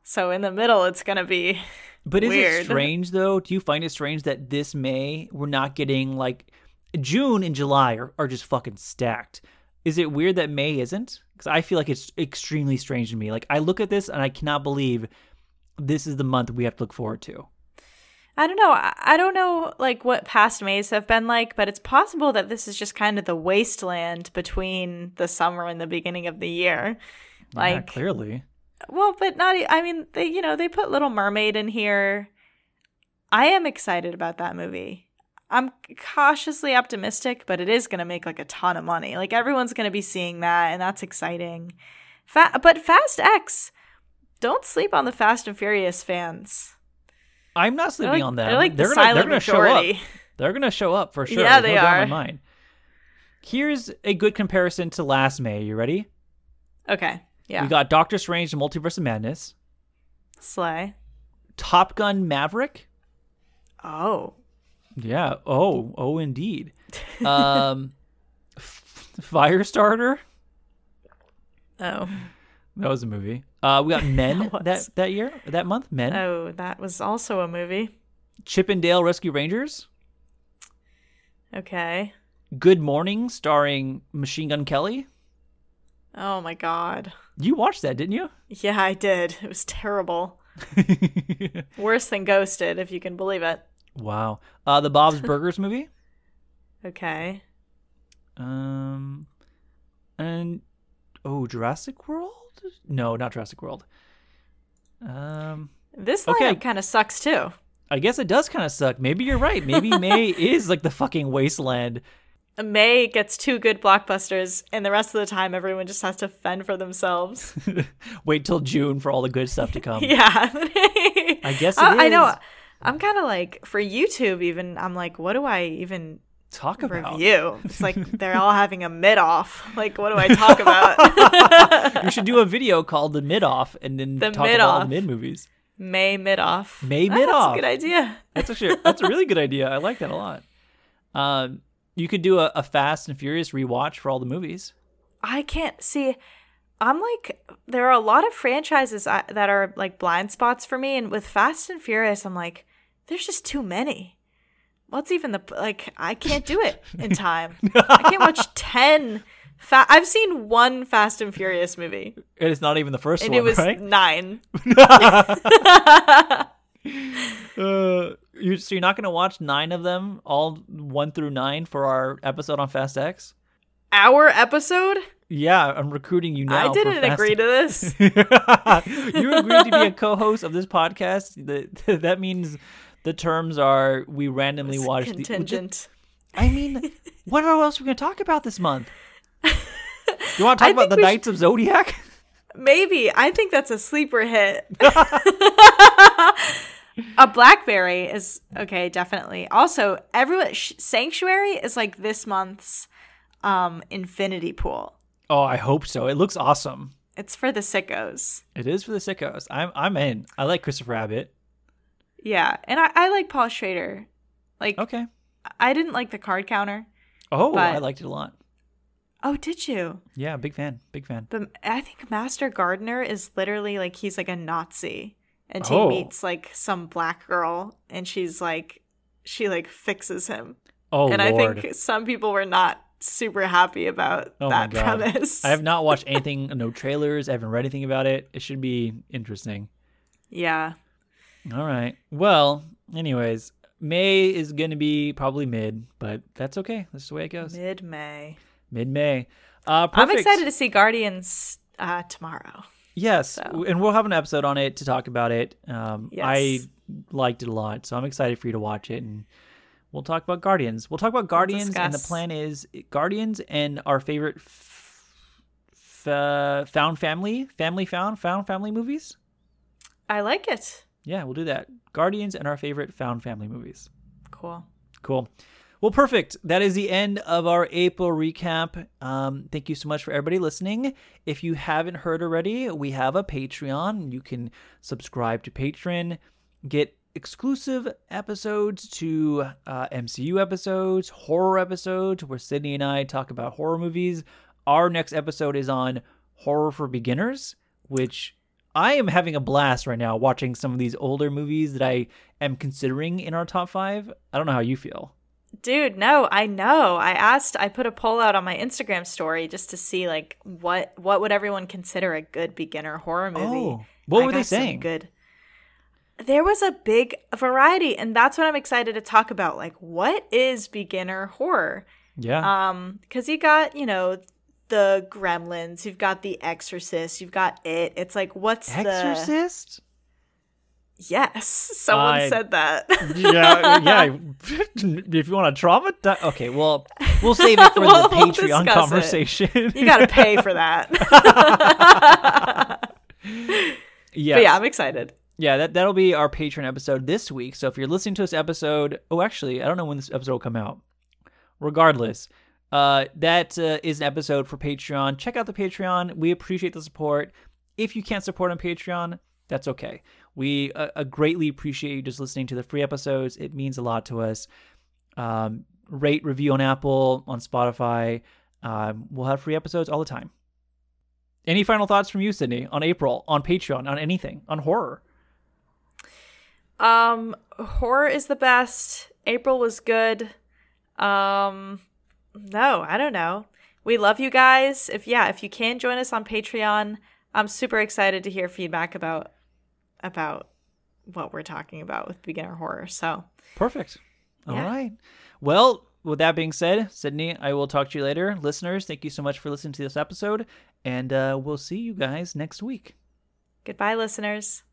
So in the middle, it's gonna be. But is Weird. it strange though? Do you find it strange that this May we're not getting like June and July are, are just fucking stacked? Is it weird that May isn't? Because I feel like it's extremely strange to me. Like I look at this and I cannot believe this is the month we have to look forward to. I don't know. I don't know like what past Mays have been like, but it's possible that this is just kind of the wasteland between the summer and the beginning of the year. yeah, Like, clearly. well, but not. I mean, they you know they put Little Mermaid in here. I am excited about that movie. I'm cautiously optimistic, but it is going to make like a ton of money. Like everyone's going to be seeing that, and that's exciting. Fa- but Fast X, don't sleep on the Fast and Furious fans. I'm not sleeping like, on them. they're like they're gonna, they're silent gonna show up. majority. They're gonna show up for sure. Yeah, There's they no are. my mind. Here's a good comparison to last May. You ready? Okay, yeah, We got Doctor Strange: The Multiverse of Madness, Slay. Top Gun: Maverick. Oh, Yeah. Oh. Oh, indeed. Um, [LAUGHS] Firestarter. oh, That was a movie. Uh, we got [LAUGHS] Men That that that year, that month. Men. oh, that was also a movie. Chip 'n Dale: Rescue Rangers. Okay. Good Mourning, starring Machine Gun Kelly. Oh my god. You watched that, didn't you? Yeah, I did. It was terrible. [LAUGHS] Worse than Ghosted, if you can believe it. wow. Uh, the Bob's Burgers [LAUGHS] movie. Okay. Um, and oh, Jurassic World? No, not Jurassic World. Um, This Okay. lineup kind of sucks too. I guess it does kind of suck. Maybe you're right. Maybe May [LAUGHS] is like the fucking wasteland. May gets two good blockbusters, and the rest of the time, everyone just has to fend for themselves. [LAUGHS] Wait till June for all the good stuff to come. [LAUGHS] yeah. I guess it I, I know. I'm kind of like, for YouTube, even, I'm like, what do I even Talk about. review? It's like they're all having a mid off. [LAUGHS] Like, what do I talk [LAUGHS] about? You should do a video called the mid off and then The talk about all mid-off. mid movies. May mid off. May mid-off. a good idea. That's actually that's a really good idea. I like that a lot. Um, you could do a, a Fast and Furious rewatch for all the movies. I can't see. I'm like, there are a lot of franchises I, that are like blind spots for me, and with Fast and Furious, I'm like, there's just too many. What's even the like? I can't do it [LAUGHS] in time. I can't watch [LAUGHS] ten. Fa- I've seen one Fast and Furious movie, it's not even the first and one, it was right? nine. [LAUGHS] Uh, you, so you're not going to watch nine of them, all one through nine, for our episode on Fast X? Our episode. Yeah, I'm recruiting you now. I didn't agree to this. you agreed to be a co-host of this podcast. That that means the terms are we randomly watch the. Contingent. I mean, [LAUGHS] what else are we going to talk about this month? You want to [LAUGHS] talk about the Knights of Zodiac? [LAUGHS] Maybe. I think that's a sleeper hit. a blackberry is okay, definitely. Also, everyone Sh- Sanctuary is like this month's um Infinity Pool. Oh, I hope so. It looks awesome. It's for the sickos. It is for the sickos. I'm I'm in. I like Christopher Abbott. Yeah, and I, I like Paul Schrader. Like Okay. I didn't like the card counter. Oh, I liked it a lot. Oh, did you? Yeah, big fan. Big fan. But I think Master Gardener is literally like he's like a Nazi, and he Oh. meets like some black girl, and she's like, she like fixes him. Oh and lord. I think some people were not super happy about Oh that premise. I have not watched [LAUGHS] anything, no trailers. I haven't read anything about it. It should be interesting. Yeah. All right. Well, anyways, May is going to be probably mid, but that's okay. That's the way it goes. Mid May. Mid May. Uh, I'm excited to see Guardians uh, tomorrow. Yes, So. and we'll have an episode on it to talk about it. Um, I liked it a lot, so I'm excited for you to watch it, and we'll talk about Guardians. We'll talk about Guardians, and the plan is Guardians and our favorite f- f- uh, found family, family found, found family movies. I like it. Yeah, we'll do that. Guardians and our favorite found family movies. Cool. Cool. Well, perfect. That is the end of our April recap. Um, thank you so much for everybody listening. If you haven't heard already, we have a Patreon. You can subscribe to Patreon, get exclusive episodes to uh, MCU episodes, horror episodes, where Sydney and I talk about horror movies. Our next episode is on horror for beginners, which I am having a blast right now watching some of these older movies that I am considering in our top five. I don't know how you feel. Dude, no, I know. I asked I put a poll out on my Instagram story just to see like what what would everyone consider a good beginner horror movie. Oh, what I were they saying? Good. There was a big variety, and that's what I'm excited to talk about. Like, what is beginner horror? Yeah. Um, because you got you know the Gremlins, you've got The Exorcist, you've got It. It's like, what's the Exorcist? yes? Someone I- said that. [LAUGHS] yeah, yeah. if you want to traumatize, okay. Well, we'll save it for [LAUGHS] We'll- the we'll Patreon it. conversation. you got to pay for that. [LAUGHS] yeah, But yeah, I'm excited. yeah. That that'll be our Patreon episode this week. So if you're listening to this episode, oh, actually, I don't know when this episode will come out. Regardless, uh, that uh, is an episode for Patreon. Check out the Patreon. We appreciate the support. If you can't support on Patreon, that's okay. We uh, uh, greatly appreciate you just listening to the free episodes. It means a lot to us. Um, rate, review on Apple, on Spotify. Um, we'll have free episodes all the time. Any final thoughts from you, Sydney, on April, on Patreon, on anything, on horror? Um, horror is the best. April was good. Um, no, I don't know. We love you guys. If yeah, if you can join us on Patreon, I'm super excited to hear feedback about about what we're talking about with beginner horror. So Perfect. All Yeah. right. Well, with that being said, Sydney, I will talk to you later. Listeners, thank you so much for listening to this episode, and uh, we'll see you guys next week. goodbye, listeners.